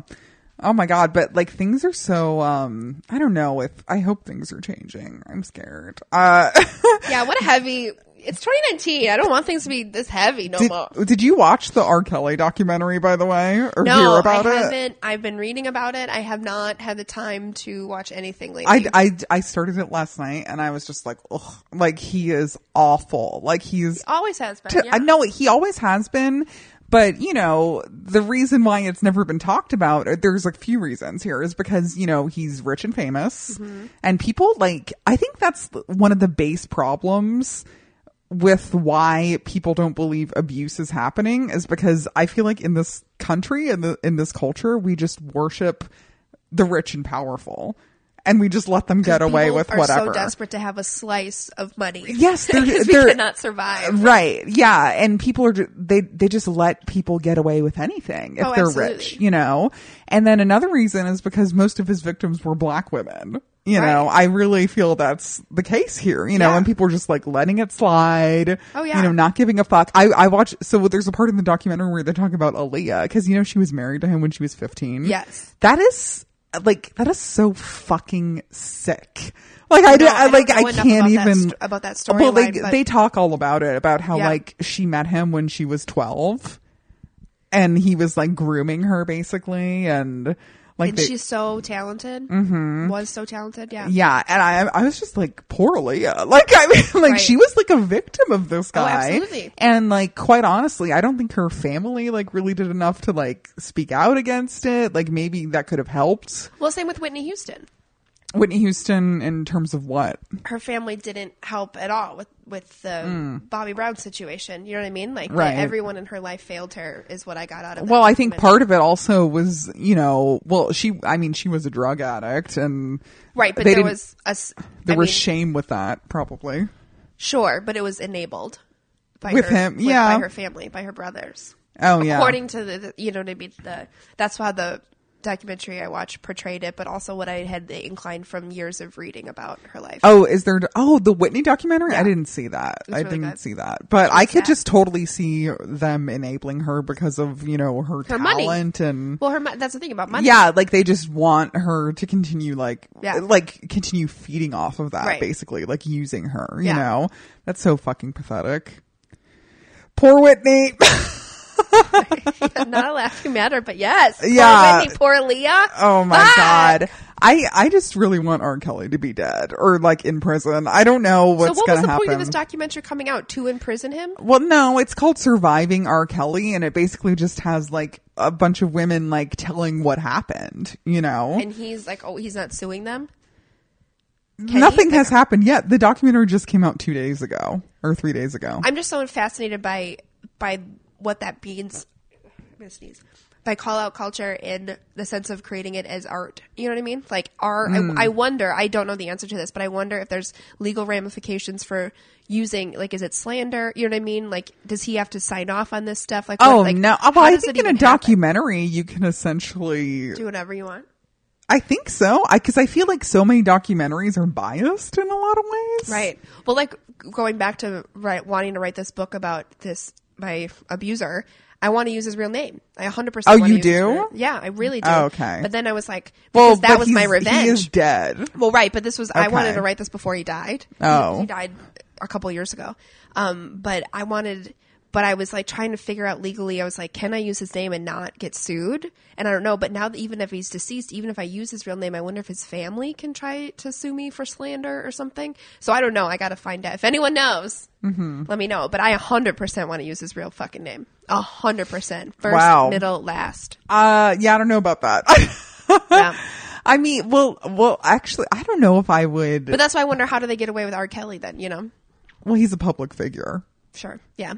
Oh my god, but like things are so um I don't know if I hope things are changing. I'm scared. Uh Yeah, what a heavy. It's 2019. I don't want things to be this heavy no did, more. did you watch the R. Kelly documentary by the way or No, hear I about it? haven't. I've been reading about it. I have not had the time to watch anything lately. I, I, I started it last night and I was just like, ugh, like he is awful. Like he's always has been. to, yeah. I know he always has been, but you know, the reason why it's never been talked about, uh, there's a few reasons here is because, you know, he's rich and famous Mm-hmm. and people like, I think that's one of the base problems with why people don't believe abuse is happening is because I feel like in this country and the, in this culture, we just worship the rich and powerful and we just let them get away with are whatever. so desperate to have a slice of money. Yes, they're- because we they're- cannot survive. Right. Yeah. And people are, they, they just let people get away with anything if Oh, they're absolutely. rich, you know? And then another reason is because most of his victims were black women. You know, Right. I really feel that's the case here, you know, Yeah. and people are just like letting it slide. Oh, yeah. You know, not giving a fuck. I, I watch, so there's a part in the documentary where they talk about Aaliyah, cause you know, she was married to him when she was 15. Yes. That is, like, that is so fucking sick. Like, I, do, I, I don't, like, I can't about that even, st- about that story. well, they, but- they talk all about it, about how Yeah. like she met him when she was 12 and he was like grooming her basically and like And they- she's so talented. Mm-hmm. Was so talented. Yeah. yeah and i i was just like poor Aaliyah like i mean like Right. she was like a victim of this Oh, guy absolutely. and like quite honestly i don't think her family like really did enough to like speak out against it like maybe that could have helped Well, same with Whitney Houston. Whitney houston in terms of what her family didn't help at all with with the Bobby Brown situation. You know what I mean? Like Mm. Right. everyone in her life failed her is what I got out of. It. Well i think part of it also was you know well she i mean she was a drug addict and right, but there was a there I was mean, shame with that probably sure, but it was enabled by With her, him, with- yeah. by her family, by her brothers. oh yeah According to the, the- you know what I mean. The that's why the documentary I watched portrayed it, but also what I had the incline from years of reading about her life. Oh, is there? Oh, the Whitney documentary. I didn't see that. I really didn't good. see that, but I could sad. just totally see them enabling her because of you know her, Her money. talent and Well, her that's the thing about money. yeah, like they just want her to continue like Yeah. like continue feeding off of that Right. basically, like using her. You Yeah. know, that's so fucking pathetic. Poor Whitney. not a laughing matter, but yes. Poor Yeah. Whitney, poor Aaliyah. oh my Fuck. god. I I just really want R. Kelly to be dead or like in prison. I don't know So what's what gonna happen. What was the happen. point of this documentary coming out? To imprison him? Well, no, it's called Surviving R. Kelly, and it basically just has like a bunch of women like telling what happened. You know, And he's like, oh, he's not suing them. Can nothing has happened yet. The documentary just came out two days ago or three days ago. I'm just so fascinated by by what that means. I'm gonna sneeze. By call out culture in the sense of creating it as art. You know what I mean? Like, are Hmm. I, I wonder. I don't know the answer to this, but I wonder if there's legal ramifications for using. Like, is it slander? You know what I mean? Like, does he have to sign off on this stuff? Like, oh what, like, no! Well, I think in a even happen? documentary you can essentially. do whatever you want. I think so. I because I feel like so many documentaries are biased in a lot of ways. Right. Well, like going back to right, wanting to write this book about this my abuser. I want to use his real name. I 100% Oh, you do? yeah, I really do. Oh, okay. But then I was like, Well, that was my revenge. He is dead. Well, right, but this was I wanted to write this before he died. He- Oh. he, died a couple years ago. Um, but I wanted, but I was like trying to figure out legally. I was like, can I use his name and not get sued? And I don't know. But now that even if he's deceased, even if I use his real name, I wonder if his family can try to sue me for slander or something. So I don't know. I got to find out. If anyone knows, Mm-hmm. let me know. But I 100% want to use his real fucking name. 100%. First, Wow. middle, last. Uh, yeah, I don't know about that. Yeah. I mean, well, well, actually, I don't know if I would. But that's why I wonder how do they get away with R. Kelly then, you know? well, he's a public figure. Sure. Yeah.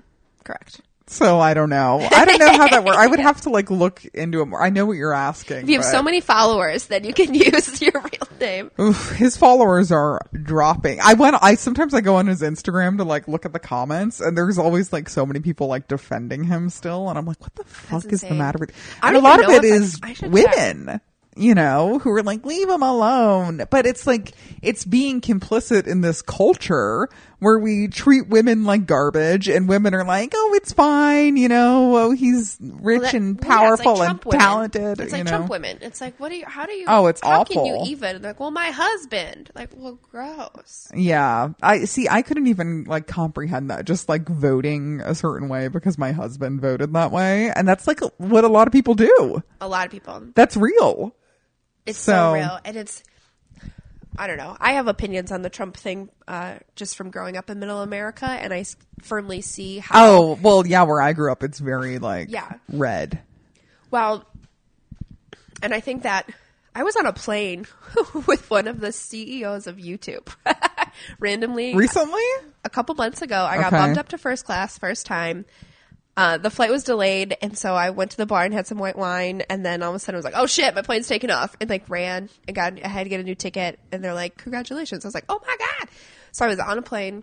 Correct. So I don't know. I don't know how that works. I would have to like look into it more. I know what you're asking. If you have but- so many followers, then you can use your real name. Oof, his followers are dropping. I went. I sometimes I go on his Instagram to like look at the comments, and there's always like so many people like defending him still, and I'm like, what the fuck is the matter with? And a lot of it is I- I women. You know, who are like, leave him alone. But it's like, it's being complicit in this culture where we treat women like garbage and women are like, oh, it's fine. You know, oh, he's rich Well, that- and yeah, like powerful and women. talented. It's like know? Trump women. It's like, what do you? How do you? Oh, it's how can you even? Like, well, my husband. Like, well, gross. Yeah. I see. I couldn't even like comprehend that. Just like voting a certain way because my husband voted that way. And that's like what a lot of people do. A lot of people. That's real. It's so, So- real, and it's. I don't know. I have opinions on the Trump thing, uh, just from growing up in Middle America, and I firmly see how. Oh, well, yeah, where I grew up, it's very like Yeah. red. Well, and I think that I was on a plane with one of the CEOs of YouTube randomly Recently? a couple months ago. I got Okay. bumped up to first class first time. Uh, the flight was delayed, and so I went to the bar and had some white wine, and then all of a sudden I was like, "Oh shit, my plane's taking off!" And like ran and got I had to get a new ticket, and they're like, "Congratulations!" I was like, "Oh my god!" So I was on a plane,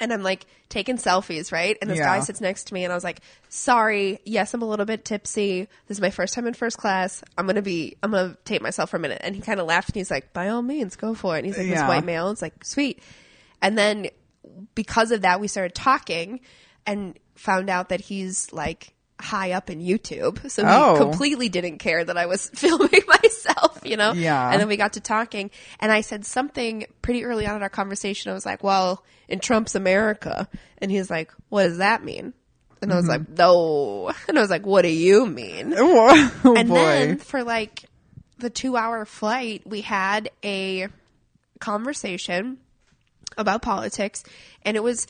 and I'm like taking selfies, right? And this Yeah. guy sits next to me, and I was like, "Sorry, yes, I'm a little bit tipsy. This is my first time in first class. I'm gonna be, I'm gonna tape myself for a minute." And he kind of laughed, and he's like, "By all means, go for it." And he's like, "This white male." It's like, "Sweet." And then because of that, we started talking and found out that he's like high up in YouTube. So he Oh. completely didn't care that I was filming myself, you know? Yeah. And then we got to talking and I said something pretty early on in our conversation. I was like, well, in Trump's America. And he's like, what does that mean? And I was mm-hmm. like, no. And I was like, what do you mean? Oh, oh, and boy. then for like the two hour flight, we had a conversation about politics, and it was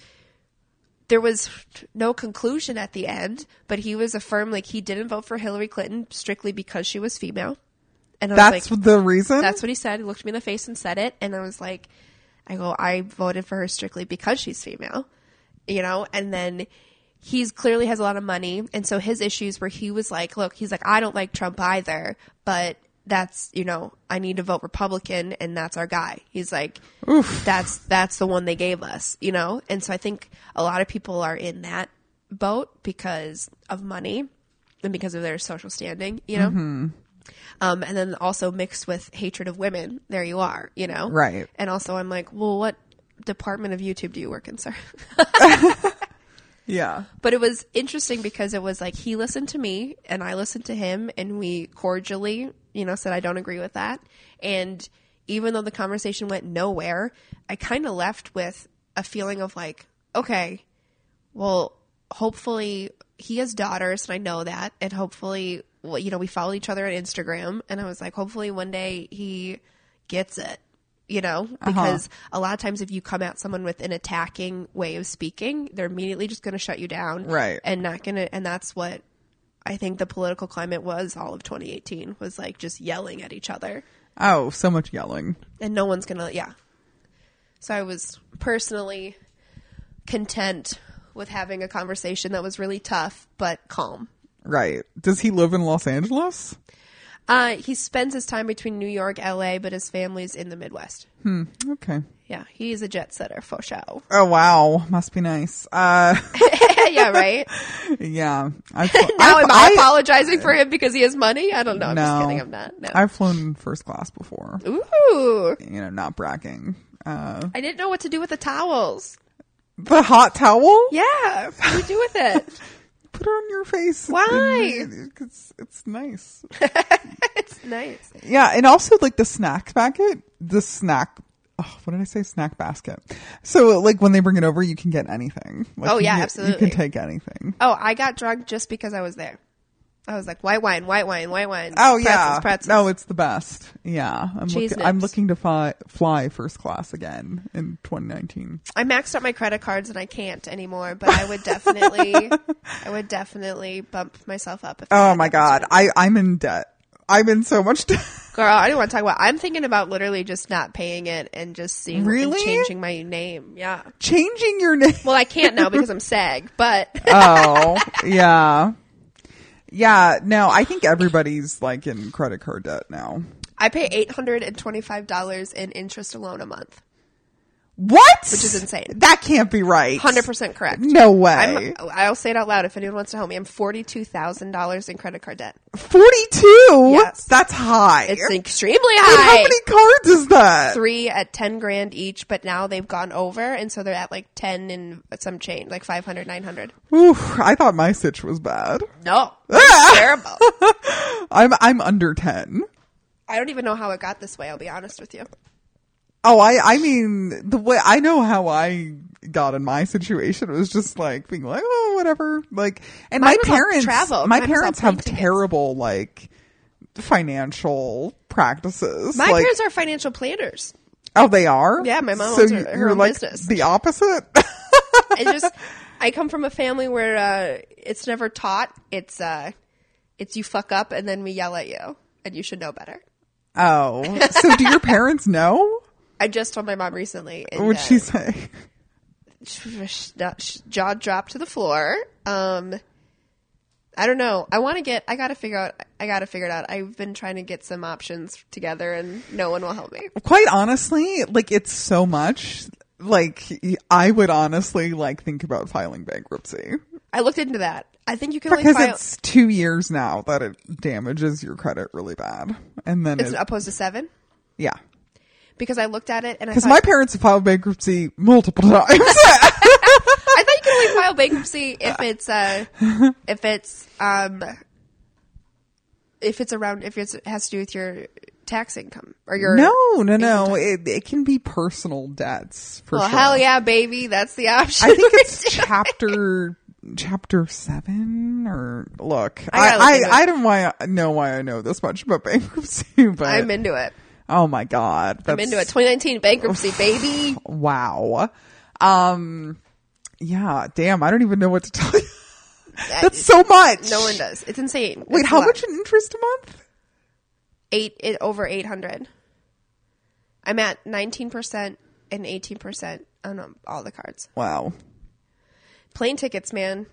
there was no conclusion at the end, but he was affirmed like he didn't vote for Hillary Clinton strictly because she was female. And I was That's like, the reason? that's what he said. He looked me in the face and said it, and I was like, I go, I voted for her strictly because she's female, you know, and then he's clearly has a lot of money, and so his issues where he was like, look, he's like, I don't like Trump either, but that's you know, I need to vote Republican, and that's our guy. He's like, that's that's the one they gave us, you know, and so I think a lot of people are in that boat because of money and because of their social standing, you know. Um, and then also mixed with hatred of women. There you are, you know? Right. And also I'm like, well, what department of YouTube do you work in, sir? yeah. but it was interesting because it was like he listened to me and I listened to him and we cordially, you know, said I don't agree with that. And even though the conversation went nowhere, I kind of left with a feeling of like, okay, well, hopefully he has daughters and I know that. And hopefully, well, you know, we follow each other on Instagram. And I was like, hopefully one day he gets it, you know, uh-huh. because a lot of times if you come at someone with an attacking way of speaking, they're immediately just going to shut you down. Right. And not going to, and that's what I think the political climate was all of 2018 was like just yelling at each other Oh, so much yelling. and no one's gonna yeah so i was personally content with having a conversation that was really tough but calm Right. Does he live in Los Angeles? Uh, he spends his time between new york la but his family's in the midwest Hmm. Okay. yeah he's a jet setter for show Oh wow, must be nice. Uh, yeah right yeah. I've, now I've- am I, apologizing for him because he has money i don't know i'm just No. kidding i'm not no I've flown first class before. ooh You know, not bragging. Uh, i didn't know what to do with the towels the hot towel. yeah what do you do with it Put it on your face. Why? It's, it's nice. it's nice Yeah, and also like the snack packet, the snack oh, what did I say? Snack basket. So like when they bring it over, you can get anything. Like, Oh, you yeah, can get- You can take anything. Oh, I got drunk just because I was there. I was like, white wine, white wine, white wine. Oh pretzels, yeah, pretzels. no, it's the best. Yeah, I'm looking. I'm looking to fly, fly first class again in 2019. I maxed out my credit cards and I can't anymore. But I would definitely, I would definitely bump myself up. If Oh my god, I I'm in debt. I'm in so much debt. Girl, I don't want to talk about. I'm thinking about literally just not paying it and just seeing Really? changing my name. Yeah. Changing your name. Well, I can't now because I'm SAG, but oh yeah, yeah. No, I think everybody's like in credit card debt now. I pay eight hundred and twenty-five dollars in interest alone a month. What? Which is insane. That can't be right. Hundred percent correct. No way. I'm, I'll say it out loud if anyone wants to help me. I'm forty-two thousand dollars in credit card debt. Forty-two. Yes. That's high. It's extremely Wait, how many cards is that? Three at ten grand each, but now they've gone over, and so they're at like ten and some change, like 500, 900. Oof, I thought my stitch was bad. No, it's terrible. I'm I'm under ten. I don't even know how it got this way. I'll be honest with you. Oh, I I mean the way I know how I got in my situation was just like being like oh whatever like and Mine my parents travel. my Mine parents have terrible like financial practices. My like, parents are financial planners. oh they are Yeah, my mom so owns her- her you're own like business. the opposite. I just I come from a family where uh, it's never taught. It's uh, it's you fuck up and then we yell at you, and you should know better. oh, so do your parents know? I just told my mom recently. And, What'd uh, she say? sh- sh- sh- jaw dropped to the floor. Um, I don't know. I want to get. I got to figure out. I got to figure it out. I've been trying to get some options together, and no one will help me. Quite honestly, like it's so much. Like I would honestly like think about filing bankruptcy. I looked into that. I think you can only because file. it's two years now that it damages your credit really bad, and then It's it, opposed to seven yeah. Because I looked at it and I Because my parents have filed bankruptcy multiple times. I thought you could only file bankruptcy if it's uh if it's um if it's around if it's, it has to do with your tax income or your no, no, no. It, it can be personal debts for Well, sure. hell yeah, baby, that's the option. I think it's chapter chapter seven or look. I I look I. I, don't why I know why I know this much about bankruptcy, but I'm into it. Oh my god, I'm into it. 2019 bankruptcy, baby. Wow. Um. Yeah. Damn. I don't even know what to tell you. That's so much. No one does. It's insane. Wait, how much in interest a month? Eight it, over 800. I'm at 19% and 18% on um, all the cards. Wow. Plane tickets, man.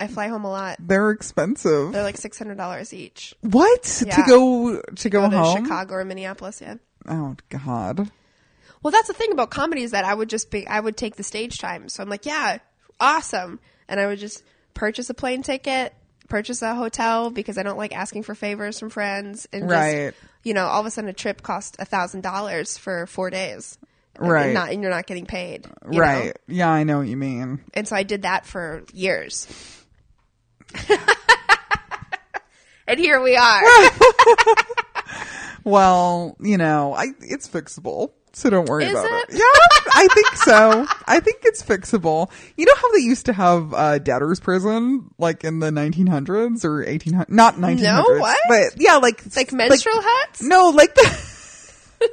I fly home a lot. They're expensive. They're like $600 each. what Yeah. to go to go, Go to home? Chicago or Minneapolis, yeah. Oh God. Well, that's the thing about comedy is that I would just be, I would take the stage time. So I'm like, yeah, awesome. And I would just purchase a plane ticket, purchase a hotel because I don't like asking for favors from friends. And Right. just, you know, all of a sudden a trip costs a thousand dollars for four days. And Right. not, and you're not getting paid. you know? Right. Yeah, I know what you mean. And so I did that for years. and here we are. Well, you know, I it's fixable. So don't worry Is about it? it. Yeah, I think so. I think it's fixable. You know how they used to have uh, debtors prison, like in the 1900s or 1800s? Not 1900s. what? But yeah, like Like menstrual huts? No, like the,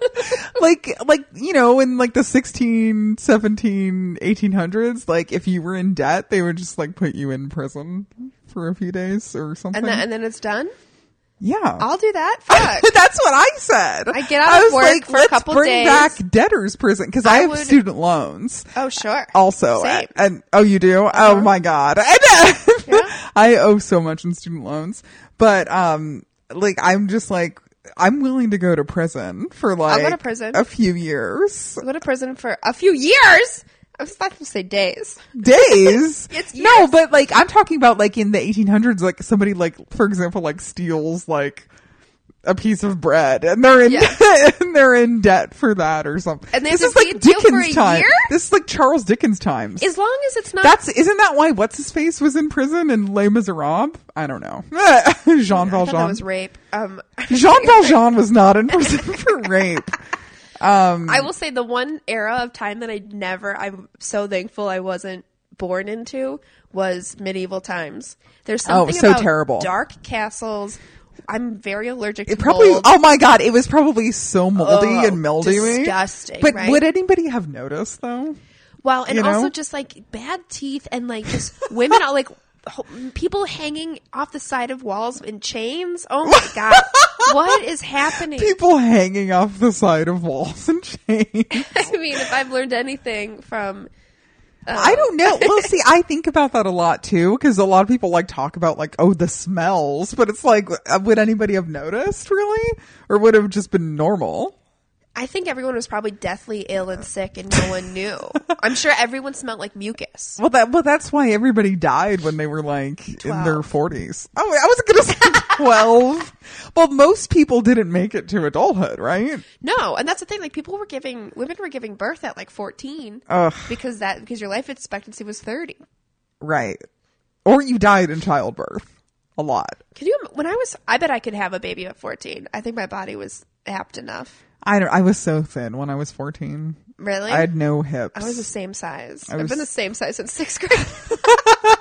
like like you know in like the 16, 17, 1800s, like if you were in debt, they would just like put you in prison for a few days or something. And then, and then it's done. yeah. I'll do that. Fuck. That's what I said. I get out of was work for a couple bring days." back debtors prison because I, I have would- student loans oh, sure. also. And, and- oh, you do? Oh my god! And, Yeah. I owe so much in student loans, but um, like I'm just like I'm willing to go to prison for like go to prison. a few years, go to prison for a few years. I was about to say days. days. It's no, but like I'm talking about like in the 1800s, like somebody like for example like steals like a piece of bread and they're in Yeah. and they're in debt for that or something. And they this is like pay a deal for Dickens time. year? This is like Charles Dickens times. As long as it's not. That's isn't that why what's his face was in prison in Les Miserables? I don't know. Jean Valjean. was rape. Um, Jean Valjean was not in prison for rape. Um, I will say the one era of time that I never, I'm so thankful I wasn't born into was medieval times. There's Oh, something so about terrible. dark castles. I'm very allergic it to probably. mold. Oh my god! It was probably so moldy Oh, and mildewy. disgusting, But right? would anybody have noticed though? Well, and you know? also just like bad teeth and like just women are like people hanging off the side of walls in chains. Oh my god, what is happening? People hanging off the side of walls in chains. I mean, if I've learned anything from I don't know. Well, see, I think about that a lot too, because a lot of people like talk about like, oh, the smells, but it's like, uh, would anybody have noticed really, or would it have just been normal? I think everyone was probably deathly ill and sick, and no one knew. I'm sure everyone smelled like mucus. Well, that well, that's why everybody died when they were like in their forties. Oh, I was gonna say twelve. well, most people didn't make it to adulthood, right? No, and that's the thing. Like people were giving women were giving birth at like 14 Ugh. because that because your life expectancy was 30. Right. Or you died in childbirth. A lot. Can you? When I was, I bet I could have a baby at 14. I think my body was apt enough. I don't, I was so thin when I was fourteen. Really? I had no hips. I was the same size. I I've was- been the same size since sixth grade.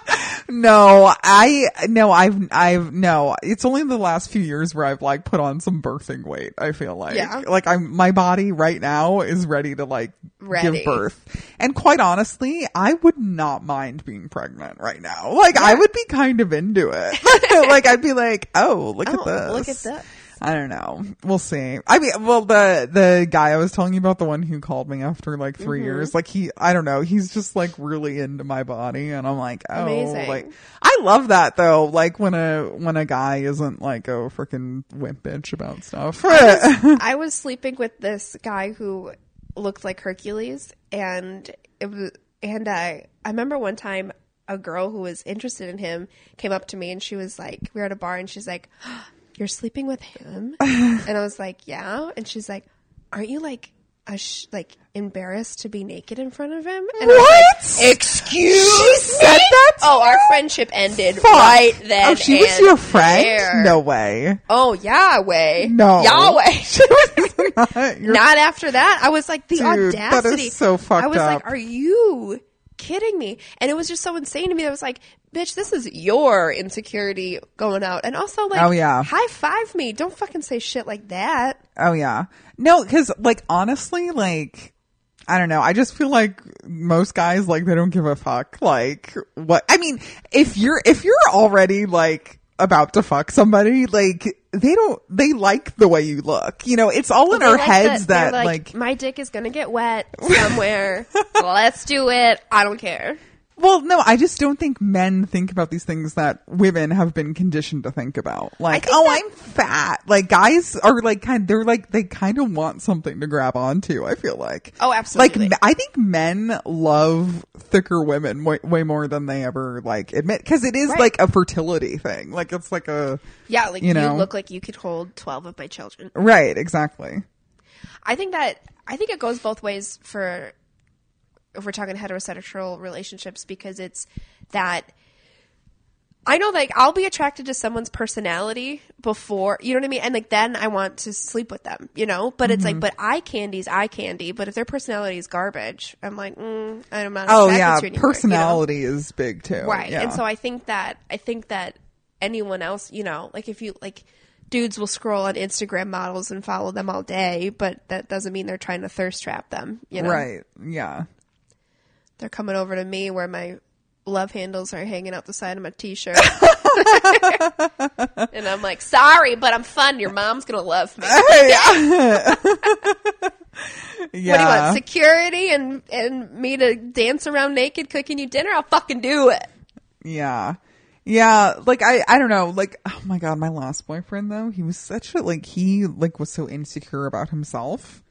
No, I no, I've I've no. It's only the last few years where I've like put on some birthing weight. I feel like Yeah. like I'm my body right now is ready to like Ready. give birth. And quite honestly, I would not mind being pregnant right now. Like I would be kind of into it. like I'd be like, oh, look at Oh, this. look at this. I don't know. We'll see. I mean, well, the the guy I was telling you about, the one who called me after like 3 Mm-hmm. years, like he, I don't know, he's just like really into my body, and I'm like, oh, Amazing. like I love that though. Like when a when a guy isn't like a freaking wimp bitch about stuff. I was sleeping with this guy who looked like Hercules, and it was, and I, I remember one time a girl who was interested in him came up to me and she was like, we were at a bar and she's like, "You're sleeping with him?" and I was like, "Yeah," and she's like, "Aren't you like?" A sh- like embarrassed to be naked in front of him, and I was What? like, "Excuse She said me?" that Oh, our friendship ended Fuck. right then. oh, she was your friend? there. No way. Oh, Yahweh. No. Yahweh. You're- Not after that. I was like, the Dude, that is audacity. so fucked I was up. like, are you kidding me? And it was just so insane to me. That I was like, bitch, this is your insecurity going out. And also, like, Oh, yeah. high five me. Don't fucking say shit like that. Oh yeah. No, cause like honestly, like, I don't know. I just feel like most guys, like, they don't give a fuck. Like, what? I mean, if you're, if you're already like about to fuck somebody, like, they don't, they like the way you look. You know, it's all in They our like heads they're that, like, my dick is gonna get wet somewhere. Let's do it. I don't care. Well, no, I just don't think men think about these things that women have been conditioned to think about. Like, think oh, that- I'm fat. Like, guys are like, kind, they're like, they kind of want something to grab onto, I feel like. Oh, absolutely. Like, I think men love thicker women way, way more than they ever like admit because it is Right. like a fertility thing. Like it's like a Yeah, like You you, know? look like you could hold twelve of my children. right, exactly. I think that I think it goes both ways for if we're talking heterosexual relationships because it's that I know like I'll be attracted to someone's personality before you know what I mean and like then I want to sleep with them you know but it's Mm-hmm. like but eye candy's eye candy but if their personality is garbage I'm like mm, I'm not Oh yeah, anymore, you know? personality is big too. right Yeah. and so i think that i think that anyone else you know like if you like dudes will scroll on instagram models and follow them all day but that doesn't mean they're trying to thirst trap them you know right. Yeah. They're coming over to me where my love handles are hanging out the side of my t-shirt. And i'm like sorry but i'm fun. Your mom's gonna love me. Yeah. what do you want security and and me to dance around naked cooking you dinner? I'll fucking do it. Yeah. Yeah, like I I don't know, like oh my god, my last boyfriend though, he was such a like he like was so insecure about himself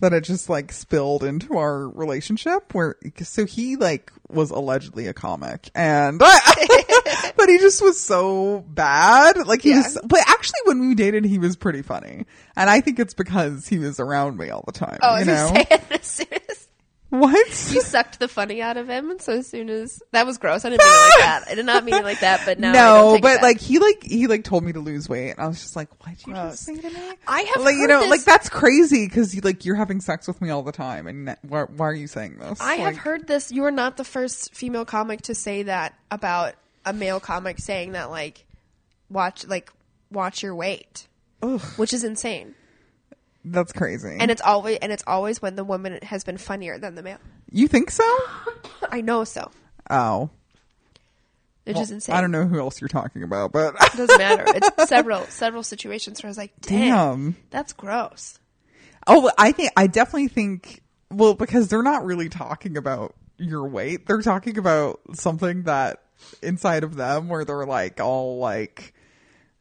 that it just like spilled into our relationship where so he like was allegedly a comic and but he just was so bad. Like he Yeah. was but actually when we dated he was pretty funny. And I think it's because he was around me all the time, oh you know. gonna as soon What? You sucked the funny out of him. So as soon as that was gross, I didn't mean it like that. I did not mean it like that. But now no, but like he like he like told me to lose weight. And I was just like, what did you Gross. just say to me? I have like you know this- like that's crazy because you like you're having sex with me all the time and that- why, why are you saying this? I have heard this. You are not the first female comic to say that about a male comic saying that like watch like watch your weight, Ugh, which is insane. That's crazy. And it's always and it's always when the woman has been funnier than the male. you think so? I know so. Oh, Which Well, is insane. I don't know who else you're talking about, but It doesn't matter. It's several several situations where I was like, damn, damn. that's gross. Oh, I think I definitely think well because they're not really talking about your weight. They're talking about something that inside of them where they're like all like,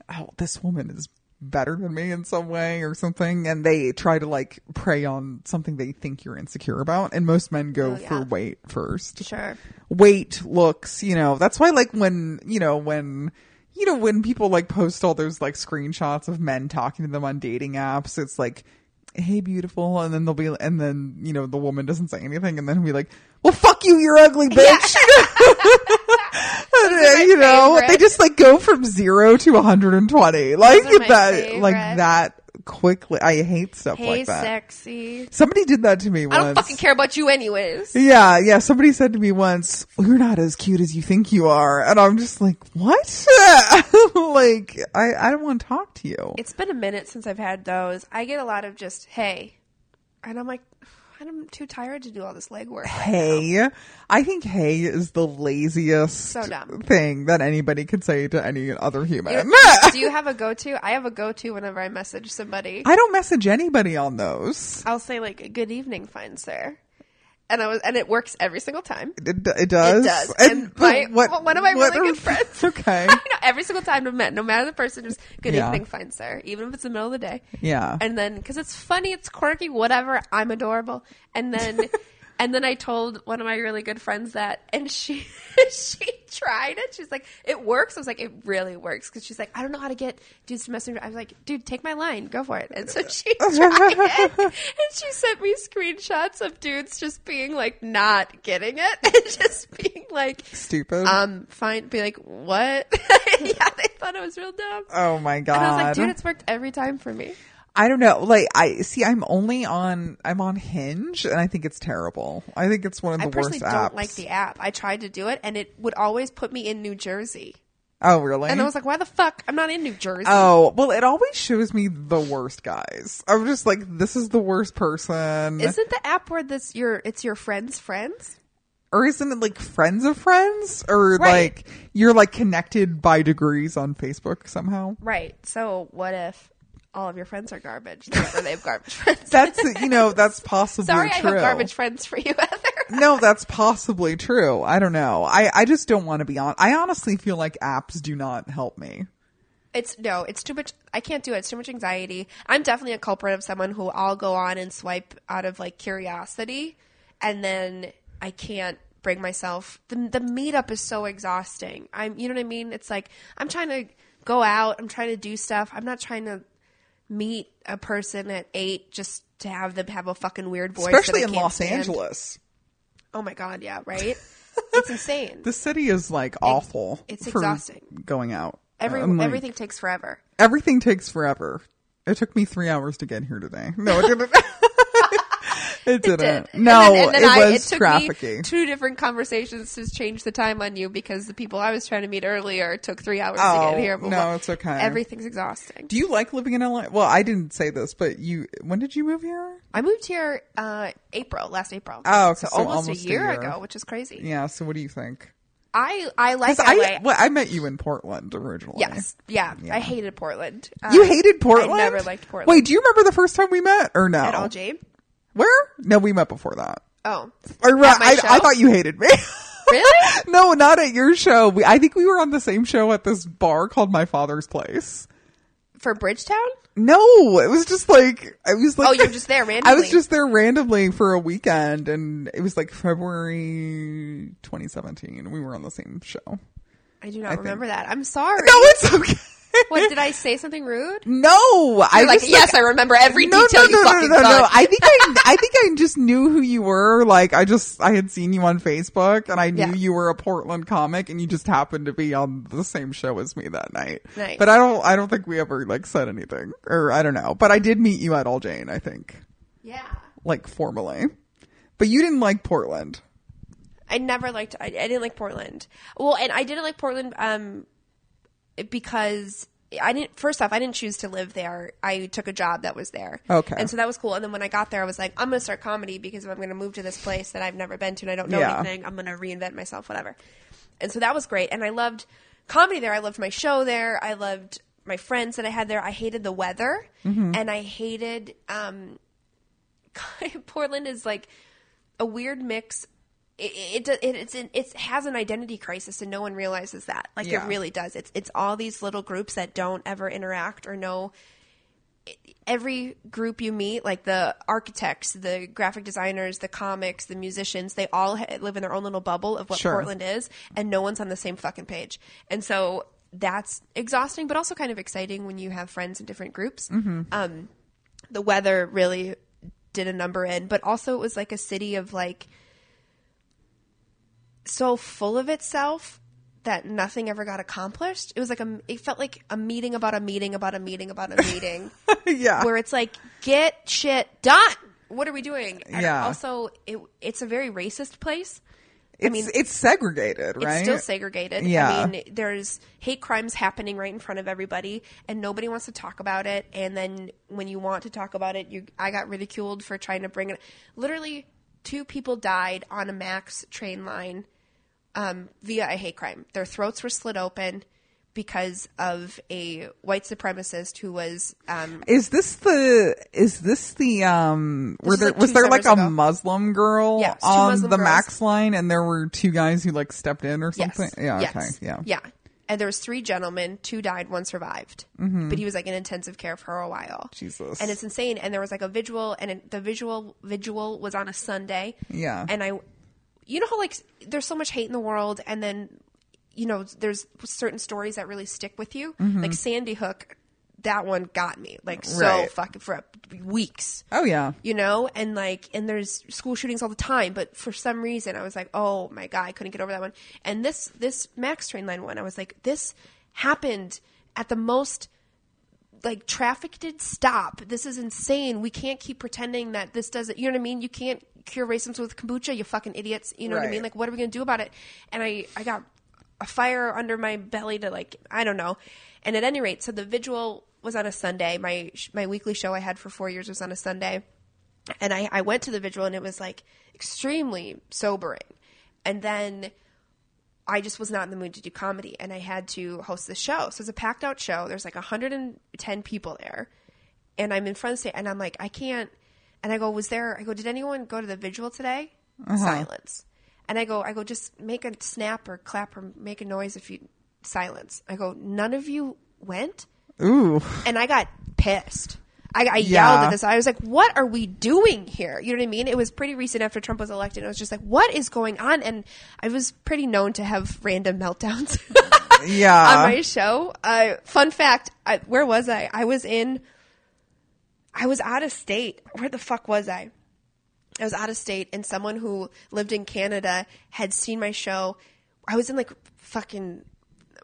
"Oh, this woman is better than me in some way or something," and they try to like prey on something they think you're insecure about. And most men go Oh, yeah. for weight first Sure. weight looks you know that's why like when you know when you know when people like post all those like screenshots of men talking to them on dating apps it's like hey beautiful and then they'll be and then you know the woman doesn't say anything and then be like well fuck you you're ugly bitch my you know favorite. they just like go from zero to 120 like Those are my that like that quickly i hate stuff Hey, like that sexy. somebody did that to me once I don't fucking care about you anyways. yeah, yeah. Somebody said to me once, "You're not as cute as you think you are," and I'm just like, "What?" like, I I don't want to talk to you. It's been a minute since I've had those. I get a lot of just hey, and I'm like, I'm too tired to do all this legwork. Hey, I think "hey" is the laziest So thing that anybody could say to any other human. Do you have a go to? I have a go to whenever I message somebody. I don't message anybody on those. I'll say like, "Good evening, fine sir," and I was, and it works every single time. It, it does. It does. And, And my- what- one of my really are- good friends. Okay. I know every single time, I've met, no matter the person, just "Good Yeah. evening, fine sir," even if it's the middle of the day. Yeah. And then because it's funny, it's quirky, whatever. I'm adorable. And then, and then I told one of my really good friends that, and she she tried it. She's like, "It works." I was like, "It really works," because she's like, "I don't know how to get dudes to messenger." I was like, "Dude, take my line, go for it." And so she tried it, and she sent me screenshots of dudes just being like not getting it, and just being like, Stupid. um, fine, be like, what? yeah, they thought it was real dumb. oh my god. And I was like, dude, it's worked every time for me. I don't know. Like I see, I'm only on I'm on Hinge, and I think it's terrible. I think it's one of the I personally worst don't apps. like the app. I tried to do it, and it would always put me in New Jersey. oh, really? And I was like, why the fuck? I'm not in New Jersey. oh, well, it always shows me the worst guys. I'm just like, this is the worst person, Isn't the app where this your it's your friends' friends? or isn't it like friends of friends, or Right. like you're like connected by degrees on Facebook somehow? Right. So what if all of your friends are garbage? Therefore, they have garbage friends. That's you know that's possibly Sorry, I have garbage friends for you, Heather. no, that's possibly true. I don't know. I I just don't want to be on. I honestly feel like apps do not help me. It's no, it's too much. I can't do it. It's too much anxiety. I'm definitely a culprit of someone who I'll go on and swipe out of like curiosity, and then I can't bring myself. The the meetup is so exhausting. I'm, you know what I mean? It's like I'm trying to go out. I'm trying to do stuff. I'm not trying to meet a person at eight just to have them have a fucking weird voice, Especially in Los stand. Angeles. Oh my god, yeah, right. it's insane. The city is like awful. it's for exhausting. Going out. Every like, everything takes forever. everything takes forever. It took me three hours to get here today. No, it didn't. it didn't. did. No, And then- and then it I- was. Me two different conversations to change the time on you because the people I was trying to meet earlier took three hours to Oh, get here. blah, no, blah. it's okay. Everything's exhausting. Do you like living in LA? Well, I didn't say this, but you. When did you move here? I moved here uh, April, last April. Oh, so, so almost, almost a a year, year. ago, which is crazy. Yeah. So, what do you think? I I like LA. I well, I met you in Portland originally. yes, yeah, Yeah. I hated Portland. Uh, You hated Portland. I never liked Portland. Wait, do you remember the first time we met or no? at all, Jabe? Where? No, we met before that. Oh, Or, At my I, show? I thought you hated me. really? no, not at your show. We, I think we were on the same show at this bar called My Father's Place. For Bridgetown? No, it was just like I was like Oh, you were just there I randomly. was just there randomly for a weekend, and it was like February 2017. We were on the same show. I do not think- remember that. I'm sorry. No, it's okay. what did I say something rude? No, I like, just, yes, I remember every no, detail no, you no, no, fucking no, no, no. I think I, I think I just knew who you were. Like, I just, I had seen you on Facebook, and I knew Yeah. you were a Portland comic, and you just happened to be on the same show as me that night. Nice. But I don't, I don't think we ever like said anything, or I don't know. But I did meet you at All Jane, I think, yeah. like formally. But you didn't like Portland. I never liked. I, I didn't like Portland. Well, and I didn't like Portland um, because I didn't. First off, I didn't choose to live there. I took a job that was there. Okay. and so that was cool. And then when I got there, I was like, I'm going to start comedy because if I'm going to move to this place that I've never been to and I don't know Yeah. anything, I'm going to reinvent myself, whatever. And so that was great. And I loved comedy there. I loved my show there. I loved my friends that I had there. I hated the weather, and I hated. Um, Portland is like a weird mix. It, it, it it's it has an identity crisis and no one realizes that. Like Yeah. it really does. It's it's all these little groups that don't ever interact or know. Every group you meet, like the architects, the graphic designers, the comics, the musicians, they all ha- live in their own little bubble of what Sure. Portland is, and no one's on the same fucking page. And so that's exhausting, but also kind of exciting when you have friends in different groups. Um, the weather really did a number in, but also it was like a city of like so full of itself that nothing ever got accomplished. It was like a it felt like a meeting about a meeting about a meeting about a meeting yeah. where it's like get shit done. What are we doing? And Yeah. Also, it it's a very racist place. it's, mean, it's segregated, right? It's still segregated. Yeah. I mean, there's hate crimes happening right in front of everybody, and nobody wants to talk about it. And then when you want to talk about it, you I got ridiculed for trying to bring it. Literally, two people died on a Max train line um, via a hate crime. Their throats were slit open because of a white supremacist who was um, Is this the is this the um were there like was there like a ago. Muslim girl Yeah, it was two on Muslim the girls. Max line and there were two guys who like stepped in or Yes. something? Yeah, Yes. okay. Yeah. Yeah. And there was three gentlemen. Two died. One survived. But he was like in intensive care for a while. Mm-hmm. Jesus. And it's insane. And there was like a visual, and it, the visual visual was on a Sunday. Yeah. And I, you know how like there's so much hate in the world, and then you know there's certain stories that really stick with you. Mm-hmm. Like Sandy Hook, that one got me like so Right. fucking for weeks. Oh yeah. you know? And like and there's school shootings all the time but for some reason i was like oh my god i couldn't get over that one. And this this max train line one i was like this happened at the most like trafficked stop. This is insane. We can't keep pretending that this doesn't you know what i mean? You can't cure racism with kombucha you fucking idiots. You know what i mean? Like what are we gonna do about it? And i i got a fire under my belly to like i don't know. And at any rate so the vigil was on a sunday. My my weekly show i had for four years was on a sunday. And I, I went to the vigil and it was like extremely sobering. And then i just was not in the mood to do comedy and i had to host the show. So it's a packed out show. There's like 110 people there. And i'm in front of the stage and i'm like i can't and i go was there i go did anyone go to the vigil today silence and i go i go just make a snap or clap or make a noise if you silence i go none of you went Ooh. and I got pissed. I, I Yeah. yelled at this. I was like, "What are we doing here?" You know what I mean? It was pretty recent after Trump was elected. I was just like, "What is going on?" And I was pretty known to have random meltdowns Yeah. on my show. Uh, fun fact: I, where was I? I was in. I was out of state. Where the fuck was I? I was out of state, and someone who lived in Canada had seen my show. I was in like fucking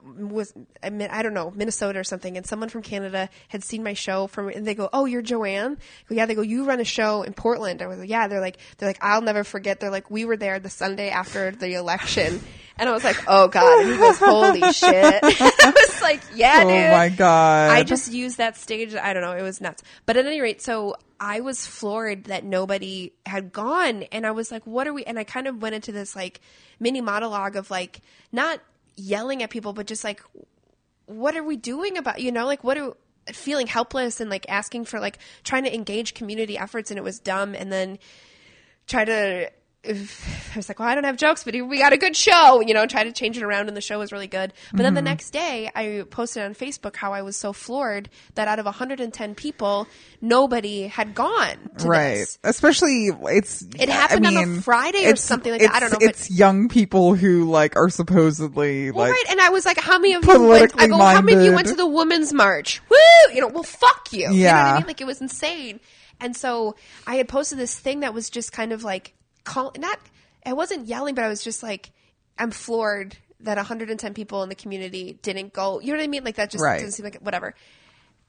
was I mean, I don't know Minnesota or something, and someone from Canada had seen my show from, and they go, "Oh, you're Joanne." Go, yeah, they go, "You run a show in Portland." I was like, "Yeah." They're like, "They're like, I'll never forget." They're like, "We were there the Sunday after the election," and I was like, "Oh God!" And he goes, "Holy shit!" I was like, "Yeah, Oh my god. I just used that stage. I don't know. It was nuts. But at any rate, so I was floored that nobody had gone. And I was like, what are we? And I kind of went into this like mini monologue of like, not yelling at people, but just like, what are we doing about, you know, like what are, feeling helpless and like asking for like trying to engage community efforts and it was dumb. And then try to was like, well, I don't have jokes, but we got a good show, you know, try to change it around and the show was really good. But then the Mm-hmm. next day I posted on Facebook how I was so floored that out of 110 people, nobody had gone right. this. Especially it's It happened I on a Friday or something like that. I don't know, but- It's young people who like are supposedly Well, like right, and I was like, "How many of you went?" I go, "How many of you went to the Women's March?" Woo! You know, well, fuck you. You know what Yeah. I mean? Like it was insane. And so I had posted this thing that was just kind of like call not. I wasn't yelling, but I was just like, "I'm floored that 110 people in the community didn't go." You know what I mean? Like that just Right. doesn't seem like whatever.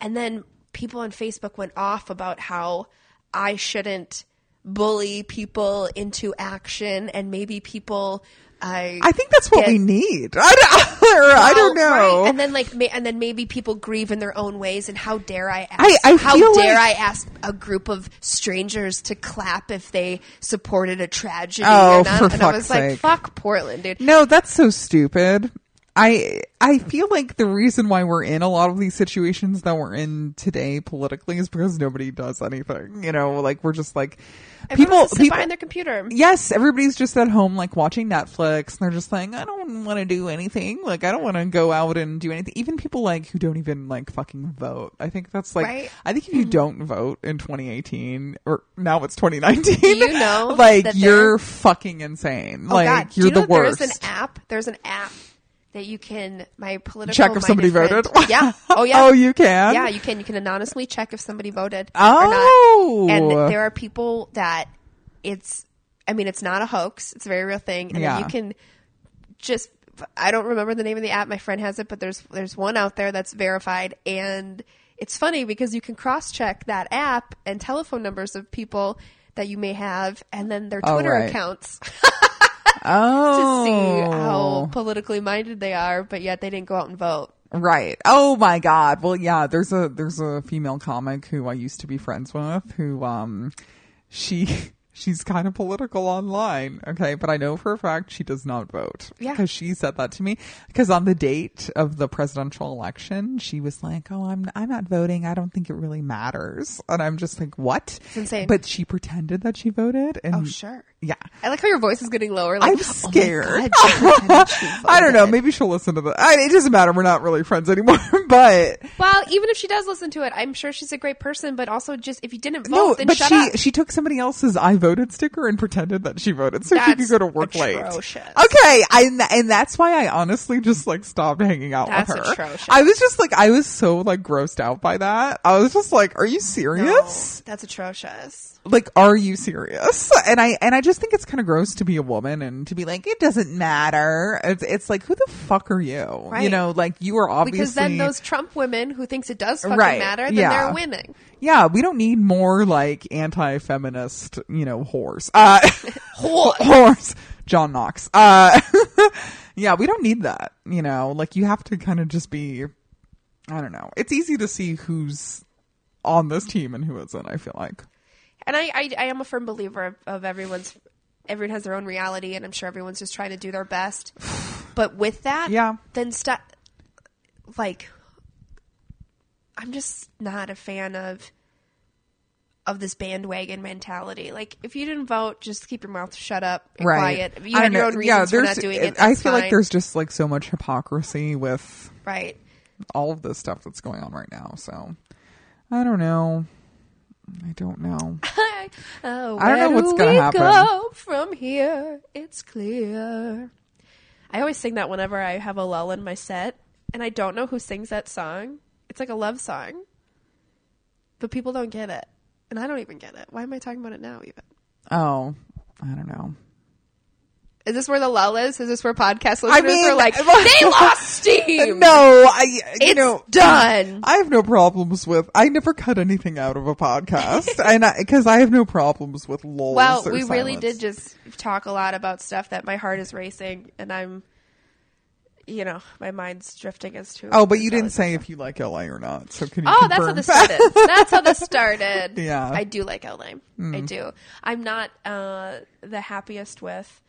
And then people on Facebook went off about how I shouldn't bully people into action, and maybe people. I I think that's what get- we need. I don't, or I don't know. right. And then like, and then maybe people grieve in their own ways. And how dare I ask? I- I how dare like- I ask a group of strangers to clap if they supported a tragedy? Oh, or not? for and I was fuck's like, fuck Portland, dude. No, that's so stupid. I I feel like the reason why we're in a lot of these situations that we're in today politically is because nobody does anything. You know, like we're just like Everyone people people behind their computer. Yes, everybody's just at home like watching Netflix and they're just like, I don't want to do anything. Like I don't want to go out and do anything. Even people like who don't even like fucking vote. I think that's like Right. I think if you don't vote in 2018 or now it's 2019, You know like you're fucking insane. Oh like God, you're you the worst. There's an app. There's an app that you can my political Check if somebody minded voted. yeah. Oh yeah. oh, you can. Yeah, you can. You can anonymously check if somebody voted Oh. or not. Oh! And there are people that it's. I mean, it's not a hoax. It's a very real thing, and Yeah. you can just. I don't remember the name of the app. My friend has it, but there's there's one out there that's verified, and it's funny because you can cross check that app and telephone numbers of people that you may have, and then their Oh, Twitter right. accounts oh. to see how politically minded they are, but yet they didn't go out and vote. Right. Oh my god. Well, yeah, there's a there's a female comic who I used to be friends with who um she she's kind of political online, okay, but I know for a fact she does not vote. Yeah. Cuz she said that to me because on the date of the presidential election, she was like, "Oh, I'm I'm not voting. I don't think it really matters." And I'm just like, "What?" It's insane. But she pretended that she voted and Oh, sure. Yeah. I like how your voice is getting lower. Like, I'm "Oh scared. God, she she I don't know. Maybe she'll listen to the. I, it doesn't matter. We're not really friends anymore. But Well, even if she does listen to it, I'm sure she's a great person. But also, just if you didn't vote, no, then but shut she up. she took somebody else's "I voted" sticker and pretended that she voted, so she could go to work late. Okay, I, and that's why I honestly just like stopped hanging out That's with her. atrocious. I was just like, I was so like grossed out by that. I was just like, "Are you No, serious? that's atrocious. Like, are you serious?" And I and I just think it's kind of gross to be a woman and to be like, "It doesn't matter." It's it's like, who the fuck are you? You know, like you are obviously Because then those Trump women who thinks it does fucking Right, matter, then yeah. they're winning. Yeah, we don't need more like anti-feminist, you know, whores. Uh, whores. John Knox. Uh, yeah, we don't need that. You know, like you have to kind of just be. I don't know. It's easy to see who's on this team and who isn't. I feel like. And I, I, I am a firm believer of, of everyone's. Everyone has their own reality, and I'm sure everyone's just trying to do their best. But with that, Yeah. then stop. Like, I'm just not a fan of of this bandwagon mentality. Like, if you didn't vote, just keep your mouth shut up and quiet. If you I have your know. own reasons for not doing it. I feel like there's just like so much hypocrisy with right. all of this stuff that's going on right now. So I don't know. I don't know. oh, I don't know what's do gonna we happen. Go from here, it's clear. I always sing that whenever I have a lull in my set, and I don't know who sings that song. It's like a love song, but people don't get it, and I don't even get it. Why am I talking about it now? Even Oh, I don't know. is this where the lull is? Is this where podcast listeners I mean, are like they lost steam? No, I you it's know done. I have no problems with. I never cut anything out of a podcast, and I, because I, have no problems with lulls. Well, we really did just talk a lot about stuff that my heart is racing, and I'm, you know, my mind's drifting as to. Oh, but you didn't say if you like LA or not. So can you? Oh, that's how this started. that's how this started. Yeah. I do like LA. I do. I'm not uh, the happiest with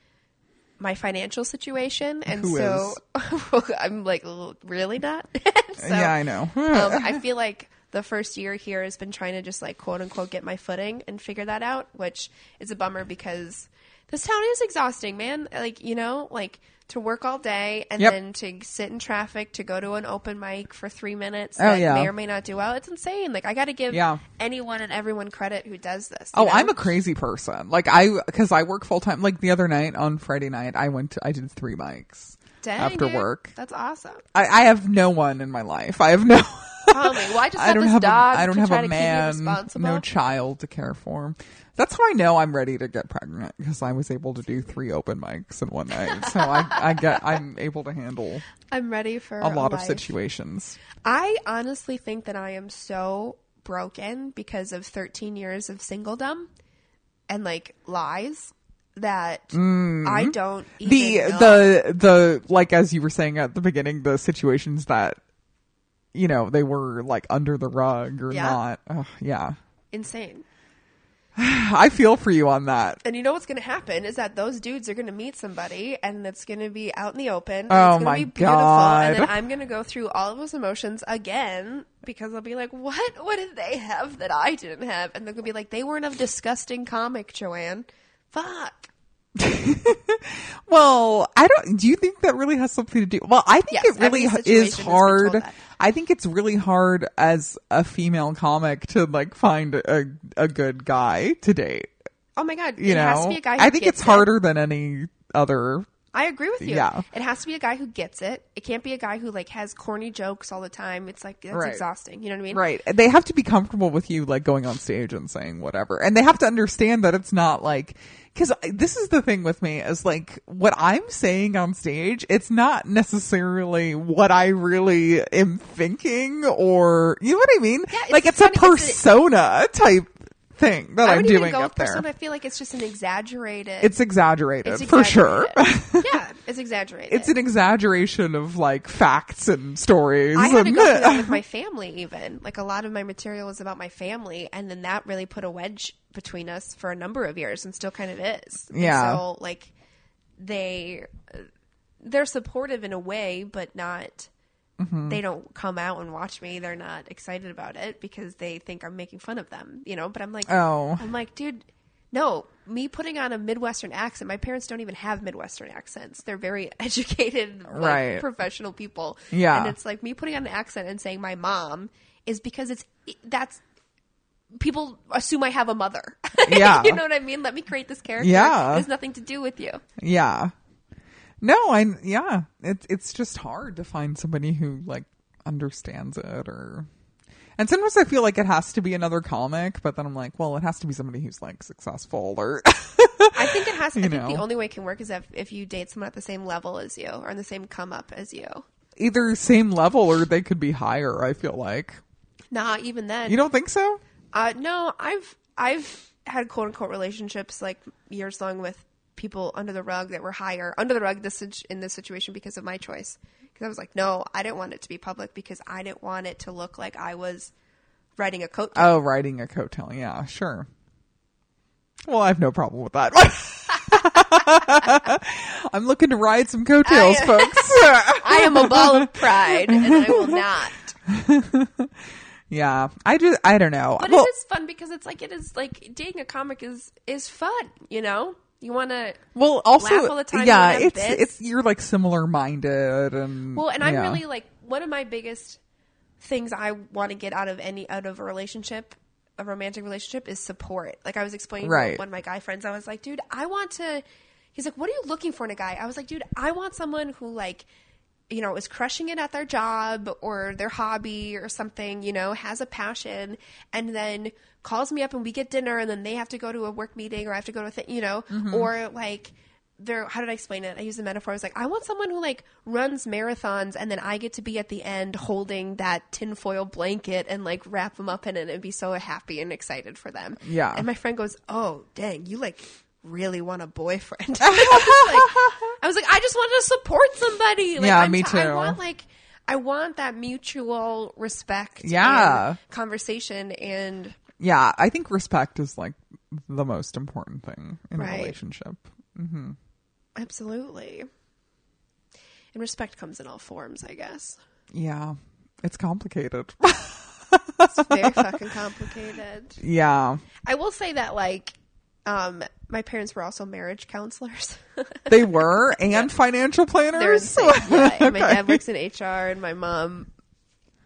my financial situation, and Who so I'm like, really not. so, yeah, I know. um, I feel like the first year here has been trying to just like quote unquote get my footing and figure that out, which is a bummer because this town is exhausting, man. Like, you know, like to work all day and Yep. then to sit in traffic to go to an open mic for three minutes Oh, that yeah. may or may not do well. It's insane. Like, I got to give Yeah. anyone and everyone credit who does this. Oh, know? I'm a crazy person. Like I, because I work full time. Like the other night on Friday night, I went to, I did three mics Dang, after dude. work. That's awesome. I, I have no one in my life. I have no. Me. Well, I just I have don't this have dog a, I don't have a man, keep me responsible. no child to care for. That's how I know I'm ready to get pregnant because I was able to do three open mics in one night. So I, I get, I'm able to handle I'm ready for a lot of situations. I honestly think that I am so broken because of 13 years of singledom and like lies that I don't even Mm. the know. the the like as you were saying at the beginning the situations that you know they were like under the rug or Yeah. not Ugh, yeah insane. i feel for you on that And you know what's going to happen is that those dudes are going to meet somebody and it's going to be out in the open. And Oh it's going my to be beautiful. God. And then I'm going to go through all of those emotions again because I'll be like, what? What did they have that I didn't have? And they're going to be like, they weren't a disgusting comic, Joanne. Fuck. well i don't do you think that really has something to do well i think Yes, it really is has been told hard. I think it's really hard as a female comic to like find a, a good guy to date Oh my God. you it know has to be a guy i think it's it. harder than any other I agree with you. Yeah. It has to be a guy who gets it. It can't be a guy who like has corny jokes all the time. It's like that's Right. exhausting. You know what I mean? Right. They have to be comfortable with you like going on stage and saying whatever. And they have to understand that it's not like cuz this is the thing with me is like what I'm saying on stage, it's not necessarily what I really am thinking or you know what I mean? Yeah, like it's a funny, it's a- persona type thing that I I'm doing up there. persona. I feel like it's just an exaggerated. It's exaggerated it's for sure. yeah, it's exaggerated. it's an exaggeration of like facts and stories. I had to go through that with my family, even. Like a lot of my material was about my family, and then that really put a wedge between us for a number of years, and still kind of is. And Yeah. so, like, they they're supportive in a way, but not. Mm-hmm. They don't come out and watch me. They're not excited about it because they think I'm making fun of them. You know, but I'm like, Oh. I'm like, dude. No, me putting on a Midwestern accent. My parents don't even have Midwestern accents. They're very educated, like, Right. professional people. Yeah. and it's like me putting on an accent and saying my mom is because it's that's people assume I have a mother. Yeah. you know what I mean. Let me create this character. Yeah. it has nothing to do with you. Yeah. No, I yeah, it's it's just hard to find somebody who like understands it or and sometimes I feel like it has to be another comic, but then I'm like, well, it has to be somebody who's like successful or I think it has. To, I think the only way it can work is if if you date someone at the same level as you or in the same come up as you. either same level or they could be higher, I feel like. Nah, even then. You don't think so? Uh, no, I've I've had quote unquote relationships like years long with people under the rug that were higher under the rug this in this situation because of my choice. Because I was like, no, I didn't want it to be public because I didn't want it to look like I was writing a coat. Oh, riding a coattail. Yeah, sure. Well, I have no problem with that. I'm looking to ride some coattails, I- folks. I am a ball of pride, and I will not. yeah, I just I don't know. But Well, it is fun because it's like it is like dating a comic is is fun. You know, you want to. Well, also, laugh all the time yeah, it's bits. it's you're like similar minded and Well, and I'm yeah. really like one of my biggest things I want to get out of any out of a relationship, a romantic relationship, is support. Like I was explaining Right. to one of my guy friends, I was like, dude, I want to. He's like, what are you looking for in a guy? I was like, dude, I want someone who like. You know, is crushing it at their job or their hobby or something, you know, has a passion and then calls me up and we get dinner and then they have to go to a work meeting or I have to go to a thing, you know, Mm-hmm. or like they're how did I explain it? I use the metaphor. I was like, I want someone who like runs marathons and then I get to be at the end holding that tinfoil blanket and like wrap them up in it and be so happy and excited for them. Yeah. And my friend goes, Oh, dang, you like really want a boyfriend. I, was like, I was like, I just want to support somebody. Like, Yeah, I'm me t- I too. want like I want that mutual respect Yeah. and conversation and yeah, I think respect is like the most important thing in Right. a relationship. Mm-hmm. absolutely. And respect comes in all forms, I guess. Yeah, it's complicated. It's very fucking complicated. yeah, I will say that like um my parents were also marriage counselors. They were and financial They're planners. insane. Yeah, and my dad works in HR, and my mom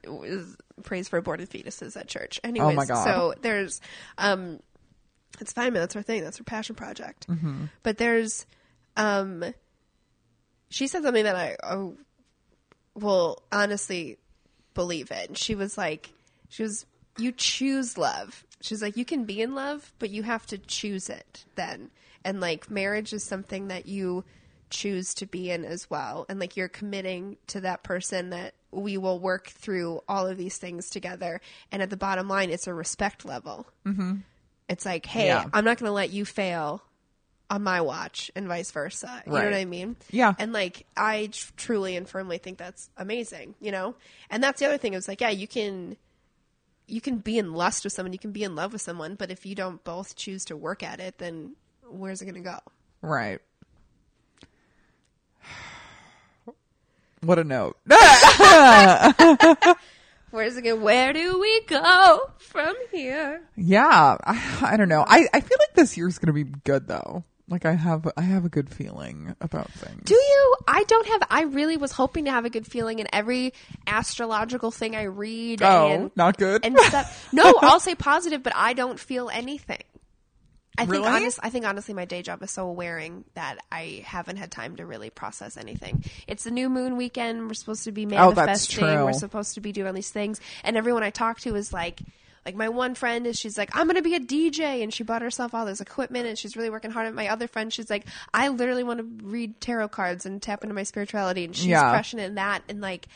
was prays for aborted fetuses at church. Anyways, Oh my God. so there's, um, it's fine, man. That's her thing. That's her passion project. Mm-hmm. But there's, um, she said something that I oh, will honestly believe in. She was like, she was, you choose love. She's like, you can be in love, but you have to choose it then. And like, marriage is something that you choose to be in as well. And like, you're committing to that person that we will work through all of these things together. And at the bottom line, it's a respect level. Mm-hmm. It's like, hey, Yeah. I'm not going to let you fail on my watch and vice versa. You know what I mean? Yeah. And like, I tr- truly and firmly think that's amazing, you know? And that's the other thing. It was like, yeah, you can, you can be in lust with someone, you can be in love with someone, but if you don't both choose to work at it, then where's it going to go? Right. What a note. Where's it going? Where do we go from here? yeah, I, I don't know. I, I feel like this year's gonna be good though. Like I have I have a good feeling about things. Do you? I don't have. I really was hoping to have a good feeling in every astrological thing I read. oh, and, not good. and stuff. No, I'll say positive, but I don't feel anything. I think Really? honest, I think honestly, my day job is so wearing that I haven't had time to really process anything. It's the new moon weekend. We're supposed to be Oh, manifesting. We're supposed to be doing these things, and everyone I talk to is like. Like my one friend is, she's like, I'm gonna be a DJ, and she bought herself all this equipment, and she's really working hard. And my other friend, she's like, I literally want to read tarot cards and tap into my spirituality, and she's Yeah. crushing it in that. And like,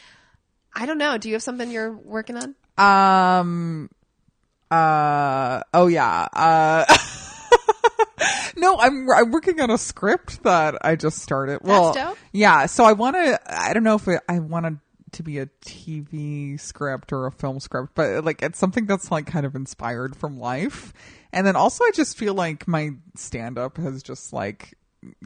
I don't know. Do you have something you're working on? Um. Uh. Oh yeah. Uh. no, I'm I'm working on a script that I just started. Well, yeah. So I want to. I don't know if it, I want to to be a TV script or a film script, but like it's something that's like kind of inspired from life. And then also, I just feel like my stand up has just like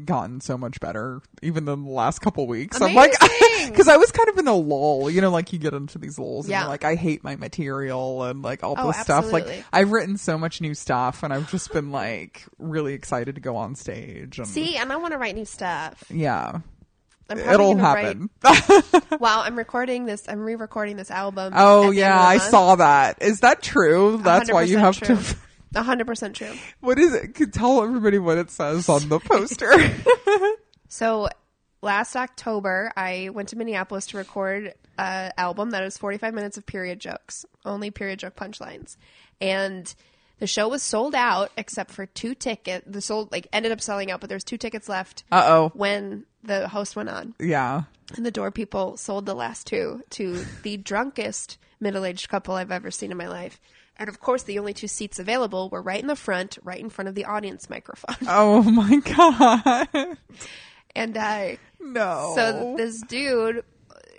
gotten so much better even in the last couple weeks. I'm like, because I was kind of in a lull, you know, like you get into these lulls and Yeah. you're like, I hate my material and like all Oh, this stuff. Like I've written so much new stuff and I've just been like really excited to go on stage. And See, and I want to write new stuff. yeah, it'll happen. Write, wow, I'm recording this. I'm re-recording this album. oh yeah, end of the I saw that. Is that true? That's why you have true. to. Hundred percent true. What is it? Could tell everybody what it says on the poster. So last October, I went to Minneapolis to record an album that is 45 minutes of period jokes, only period joke punchlines, and the show was sold out except for two tickets. The sold like ended up selling out, but there's two tickets left. Uh oh. When the host went on, Yeah. and the door people sold the last two to the drunkest middle-aged couple I've ever seen in my life. And of course, the only two seats available were right in the front, right in front of the audience microphone. Oh my god. And I. No. so this dude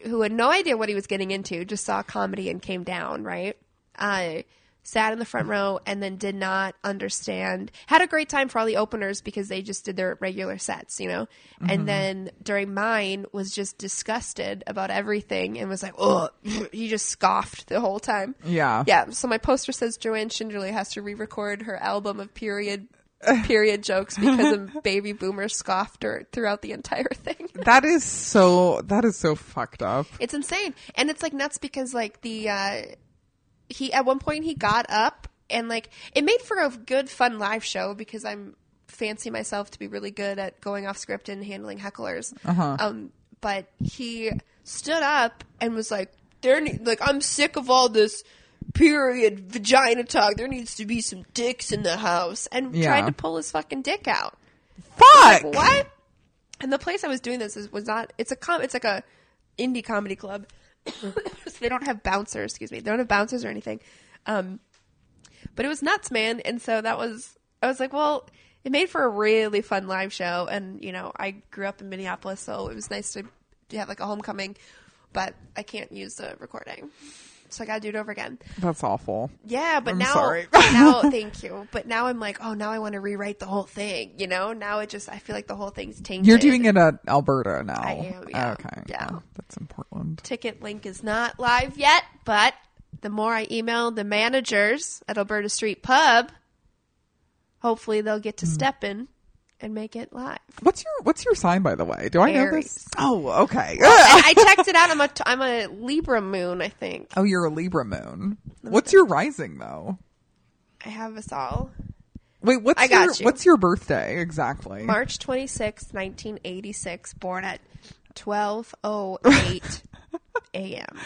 who had no idea what he was getting into just saw comedy and came down, right? Uh, sat in the front row and then did not understand. Had a great time for all the openers because they just did their regular sets, you know? And then during mine was just disgusted about everything and was like, oh, he just scoffed the whole time. Yeah. Yeah. So my poster says Joanne Schinderly has to re-record her album of period period jokes because a baby boomer scoffed her throughout the entire thing. That is so. That is so fucked up. It's insane. And it's like nuts because like the uh he at one point he got up and like it made for a good fun live show because I'm fancy myself to be really good at going off script and handling hecklers. Uh-huh. Um but he stood up and was like there ne- like I'm sick of all this period vagina talk. There needs to be some dicks in the house and Yeah. tried to pull his fucking dick out. Fuck. What? And the place I was doing this is was not. It's a com. It's like a indie comedy club. So they don't have bouncers. Excuse me. They don't have bouncers or anything. Um, but it was nuts, man. And so that was. I was like, well, it made for a really fun live show. And you know, I grew up in Minneapolis, so it was nice to, to have like a homecoming. But I can't use the recording, so I got to do it over again. That's awful. Yeah, but I'm now, sorry. now, thank you. But now I'm like, oh, now I want to rewrite the whole thing. You know, now it just, I feel like the whole thing's tainted. You're doing it at Alberta now. I am, yeah. Okay. Yeah. Oh, that's in Portland. Ticket link is not live yet, but the more I email the managers at Alberta Street Pub, hopefully they'll get to Hmm. step in and make it live. What's your What's your sign, by the way? Do I know Aries. this? Oh, okay. I, I checked it out. I'm a I'm a Libra moon. I think oh, you're a Libra moon. What's your rising though? I have us all. Wait, what's I got your you. What's your birthday exactly? March 26, 1986, born at 12:08 a.m.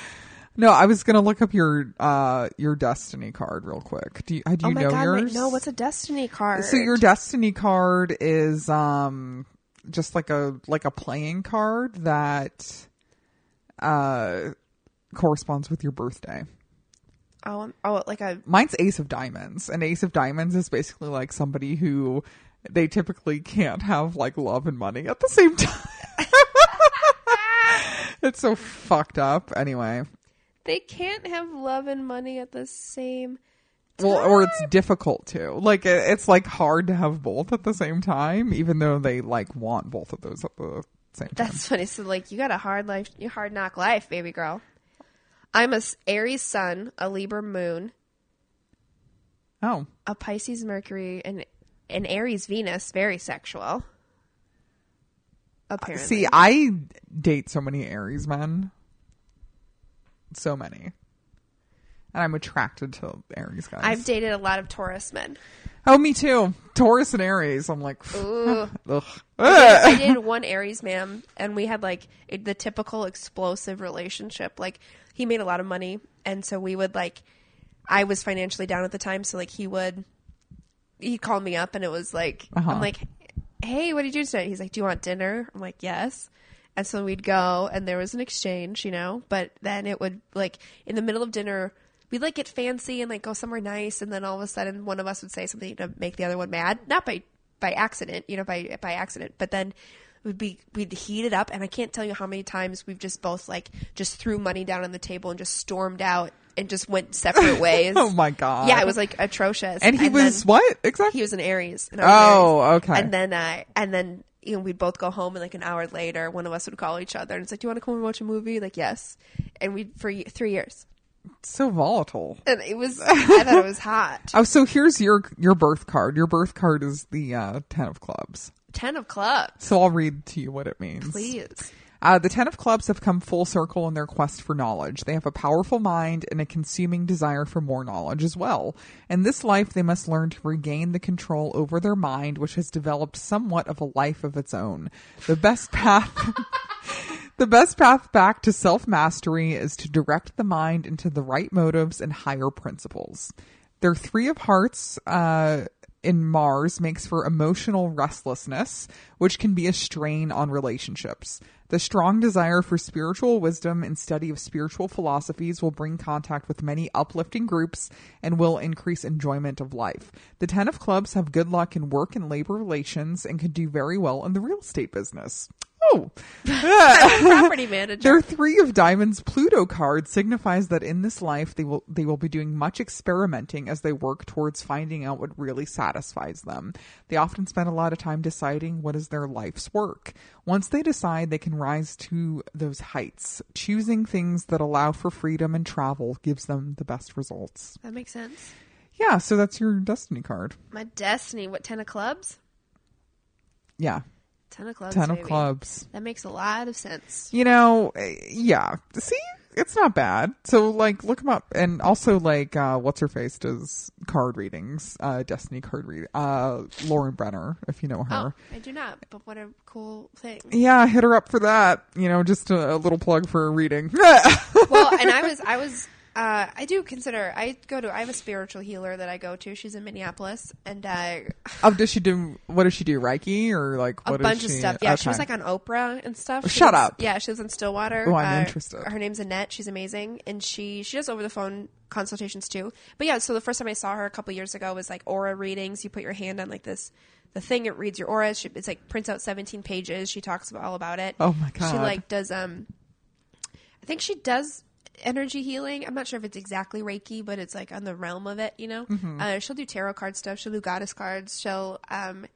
No, I was gonna look up your uh your destiny card real quick. Do you, uh, do Oh you my know god! yours? Wait, no, what's a destiny card? So your destiny card is um just like a like a playing card that uh corresponds with your birthday. oh, um, oh, like a Mine's Ace of Diamonds, and Ace of Diamonds is basically like somebody who they typically can't have like love and money at the same time. it's so fucked up. Anyway, they can't have love and money at the same. well, or it's difficult to like it, it's like hard to have both at the same time, even though they like want both of those at the same time. That's funny. So like you got a hard life, you hard knock life, baby girl. I'm a Aries Sun, a Libra Moon, oh, a Pisces Mercury, and an Aries Venus. Very sexual. Uh, Apparently, see, I date so many Aries men, so many, and I'm attracted to Aries guys. I've dated a lot of Taurus men. Oh, me too. Taurus and Aries. I'm like, Ooh. ugh. I did one Aries man, and we had like the typical explosive relationship. Like he made a lot of money, and so we would like. I was financially down at the time, so like he would. He called me up, and it was like Uh-huh. I'm like, "Hey, what did you do tonight?" He's like, "Do you want dinner?" I'm like, "Yes." And so we'd go, and there was an exchange, you know. But then it would like in the middle of dinner. We'd like get fancy and like go somewhere nice, and then all of a sudden one of us would say something to make the other one mad, not by by accident, you know, by by accident. But then we'd be we'd heat it up, and I can't tell you how many times we've just both like just threw money down on the table and just stormed out and just went separate ways. Oh my god. Yeah, it was like atrocious. And he was what exactly? He was an Aries. And was Oh, Aries. okay. And then uh, and then you know we'd both go home, and like an hour later, one of us would call each other and it's like, "Do you want to come and watch a movie?" Like, yes. And we for three years, so volatile. and it was I thought it was hot. Oh, so here's your your birth card. Your birth card is the uh, ten of clubs. Ten of clubs, So I'll read to you what it means. please. Uh, the Ten of Clubs have come full circle in their quest for knowledge. They have a powerful mind and a consuming desire for more knowledge as well. In this life, they must learn to regain the control over their mind, which has developed somewhat of a life of its own. The best path. The best path back to self mastery is to direct the mind into the right motives and higher principles. Their three of hearts uh, in Mars makes for emotional restlessness, which can be a strain on relationships. The strong desire for spiritual wisdom and study of spiritual philosophies will bring contact with many uplifting groups and will increase enjoyment of life. The Ten of Clubs have good luck in work and labor relations and could do very well in the real estate business. Oh, Property manager. their three of diamonds Pluto card signifies that in this life they will they will be doing much experimenting as they work towards finding out what really satisfies them. They often spend a lot of time deciding what is their life's work. Once they decide, they can rise to those heights. Choosing things that allow for freedom and travel gives them the best results. That makes sense. Yeah, so that's your destiny card. My destiny. What ten of clubs? Yeah, Ten of clubs. ten of baby. clubs. That makes a lot of sense. you know, eh, yeah. See, it's not bad. So like, look them up, and also like, uh, what's her face does card readings, uh, Destiny card read, uh, Lauren Brenner, if you know her. Oh, I do not. But what a cool thing. Yeah, hit her up for that. You know, just a, a little plug for a reading. well, and I was, I was, uh, I do consider. I go to. I have a spiritual healer that I go to. She's in Minneapolis, and uh, oh, does she do? What does she do? Reiki or like a bunch of stuff. Yeah, she was like on Oprah and stuff. She Shut lives- up. Yeah, she lives in Stillwater. Oh, I'm Uh, interested. Her name's Annette. She's amazing, and she she does over the phone consultations too. But yeah, so the first time I saw her a couple years ago was like aura readings. You put your hand on like this. The thing it reads your aura. She, it's like prints out 17 pages. She talks about, all about it. Oh my god. She like does um I think she does energy healing. I'm not sure if it's exactly Reiki, but it's like on the realm of it, you know? Mm-hmm. Uh, she'll do tarot card stuff. She'll do goddess cards. She'll, um,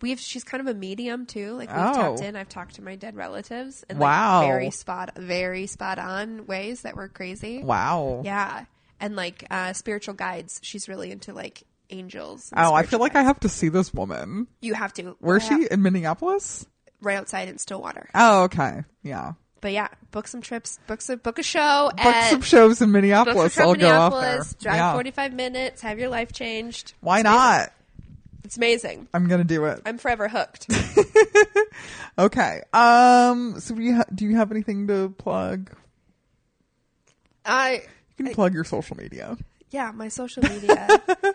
we've, she's kind of a medium too. Like we've Oh. tapped in. I've talked to my dead relatives in Wow. like very spot, very spot on ways that were crazy. Wow. Yeah. And like, uh, spiritual guides. She's really into like, angels. Oh, I feel like I have to see this woman. You have to. Where's Yeah, she? In Minneapolis? Right outside in Stillwater. Oh, okay. Yeah. But yeah, book some trips, book a book a show, Book at some shows in Minneapolis. I'll to go out there. Drive Yeah. 45 minutes, have your life changed. Why not? It's amazing. I'm gonna do it. I'm forever hooked. Okay. Um. So do you ha- do you have anything to plug? I You can plug your social media. yeah, my social media.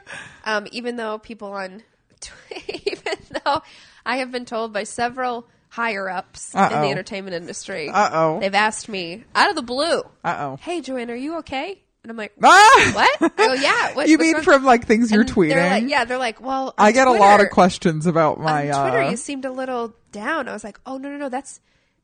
um, even though people on, even though I have been told by several higher ups in Uh-oh. the entertainment industry, Uh-oh. they've asked me out of the blue, Uh oh. "Hey, Joanne, are you okay?" And I'm like, Ah! "What?" Go, "Yeah." What, you mean wrong?" from like things you're And tweeting? They're like, yeah, they're like, well, I get a lot of questions about my. on Twitter, uh, you seemed a little down. I was like, oh no, no, no, that's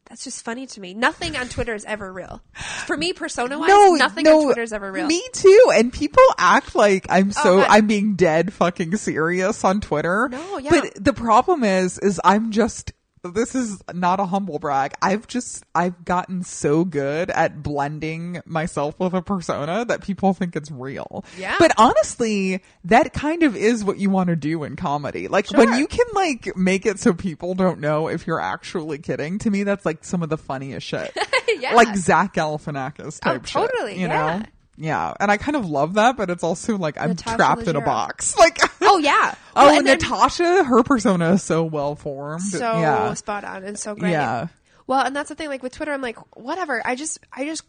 that's just funny to me. Nothing on Twitter is ever real. For me, persona wise, no, nothing no, on Twitter is ever real. Me too. And people act like I'm so God. I'm being dead fucking serious on Twitter. No, yeah. But the problem is, is I'm just. This is not a humble brag. I've just I've gotten so good at blending myself with a persona that people think it's real. Yeah. But honestly, that kind of is what you want to do in comedy. Like when you can like make it so people don't know if you're actually kidding. To me, that's like some of the funniest shit. Yeah. Like Zach Galifianakis Oh, type shit. totally, You yeah. know? Yeah. And I kind of love that, but it's also like I'm Natasha trapped in a box. Like, oh yeah. oh, Well, and Natasha, her persona is so well formed. so yeah. spot on and so great. Yeah. Well, and that's the thing. Like with Twitter, I'm like, whatever. I just, I just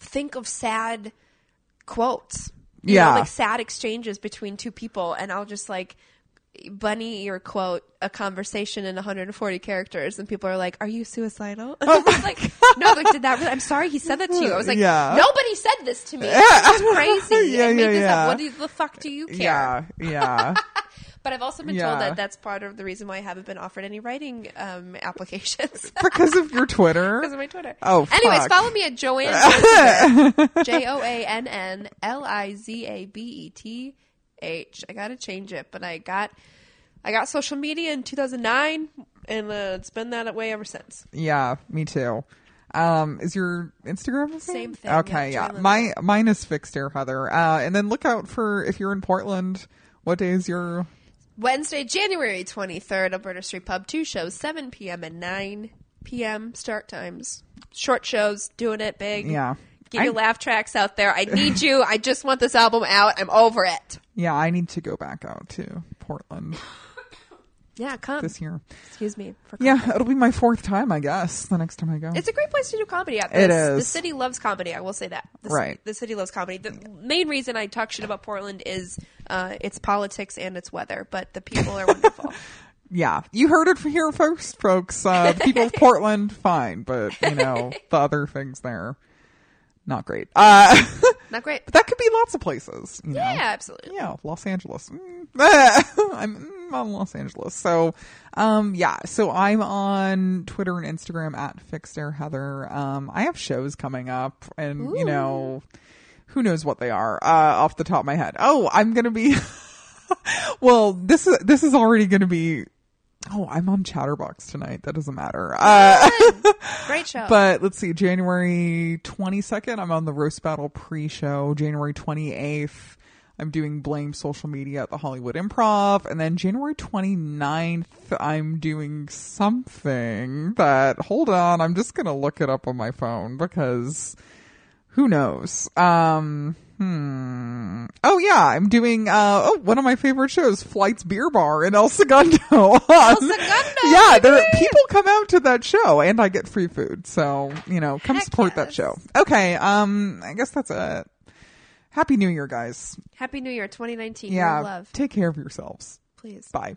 think of sad quotes. You Yeah. know, like sad exchanges between two people, and I'll just like bunny ear quote a conversation in 140 characters, and people are like, "Are you suicidal?" I was like, no, like, did that really? I'm sorry, he said that to you. I was like, Yeah. nobody said this to me. Is crazy. Yeah, and made yeah, this yeah. up. What do- the fuck do you care? Yeah. Yeah. But I've also been Yeah. told that that's part of the reason why I haven't been offered any writing um, applications. because of your Twitter. because of my Twitter. Oh, Anyways, follow me at Joanne. J O A N N L I Z A B E T H. I gotta change it, but I got I got social media in 2009, and uh, it's been that way ever since. Yeah, me too. Um, is your Instagram the same? Same thing, Okay, yeah, yeah. My mine is fixed air Heather. Uh, and then look out for if you're in Portland. What day is your? Wednesday, January 23rd, Alberta Street Pub. Two shows, 7 p.m. and 9 p.m. start times. Short shows, doing it big. Yeah. Get your laugh tracks out there. I need you. I just want this album out. I'm over it. Yeah, I need to go back out to Portland Yeah, come. this year. Excuse me. For Yeah, it'll be my fourth time, I guess. The next time I go. It's a great place to do comedy at. It The- The city loves comedy. I will say that. The, Right. City, the city loves comedy. The main reason I talk shit about Portland is uh, its politics and its weather, but the people are wonderful. yeah, you heard it from here first, folks. Uh, the people of Portland, fine, but you know the other things there, not great. Uh, Not great. But that could be lots of places. You know? Yeah, absolutely. Yeah, Los Angeles. Mm. I'm mm, on Los Angeles. So, um, yeah. So I'm on Twitter and Instagram at Fixed Air Heather. Um, I have shows coming up, and you know, who knows what they are uh, off the top of my head. Oh, I'm gonna be. well, this is this is already gonna be. Oh, I'm on Chatterbox tonight. That doesn't matter. Uh, Great show. but let's see, January 22nd, I'm on the Roast Battle pre-show. January 28th, I'm doing Blame Social Media at the Hollywood Improv. And then January 29th, I'm doing something that, hold on, I'm just going to look it up on my phone because who knows? Um, hmm. Oh yeah, I'm doing, uh, oh, one of my favorite shows, Flight's Beer Bar in El Segundo. El Segundo, Yeah, there, people come out to that show and I get free food. So, you know, come Heck support that show. Okay. Um, I guess that's it. Happy New Year, guys. Happy New Year 2019. Yeah. Love. Take care of yourselves. Please. Bye.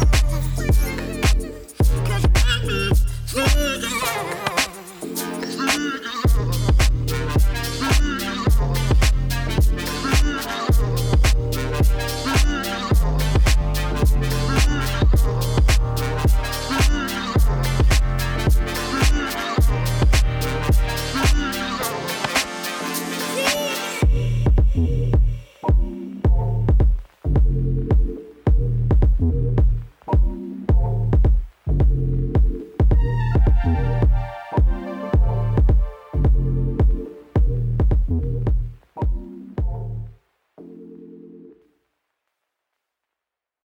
again.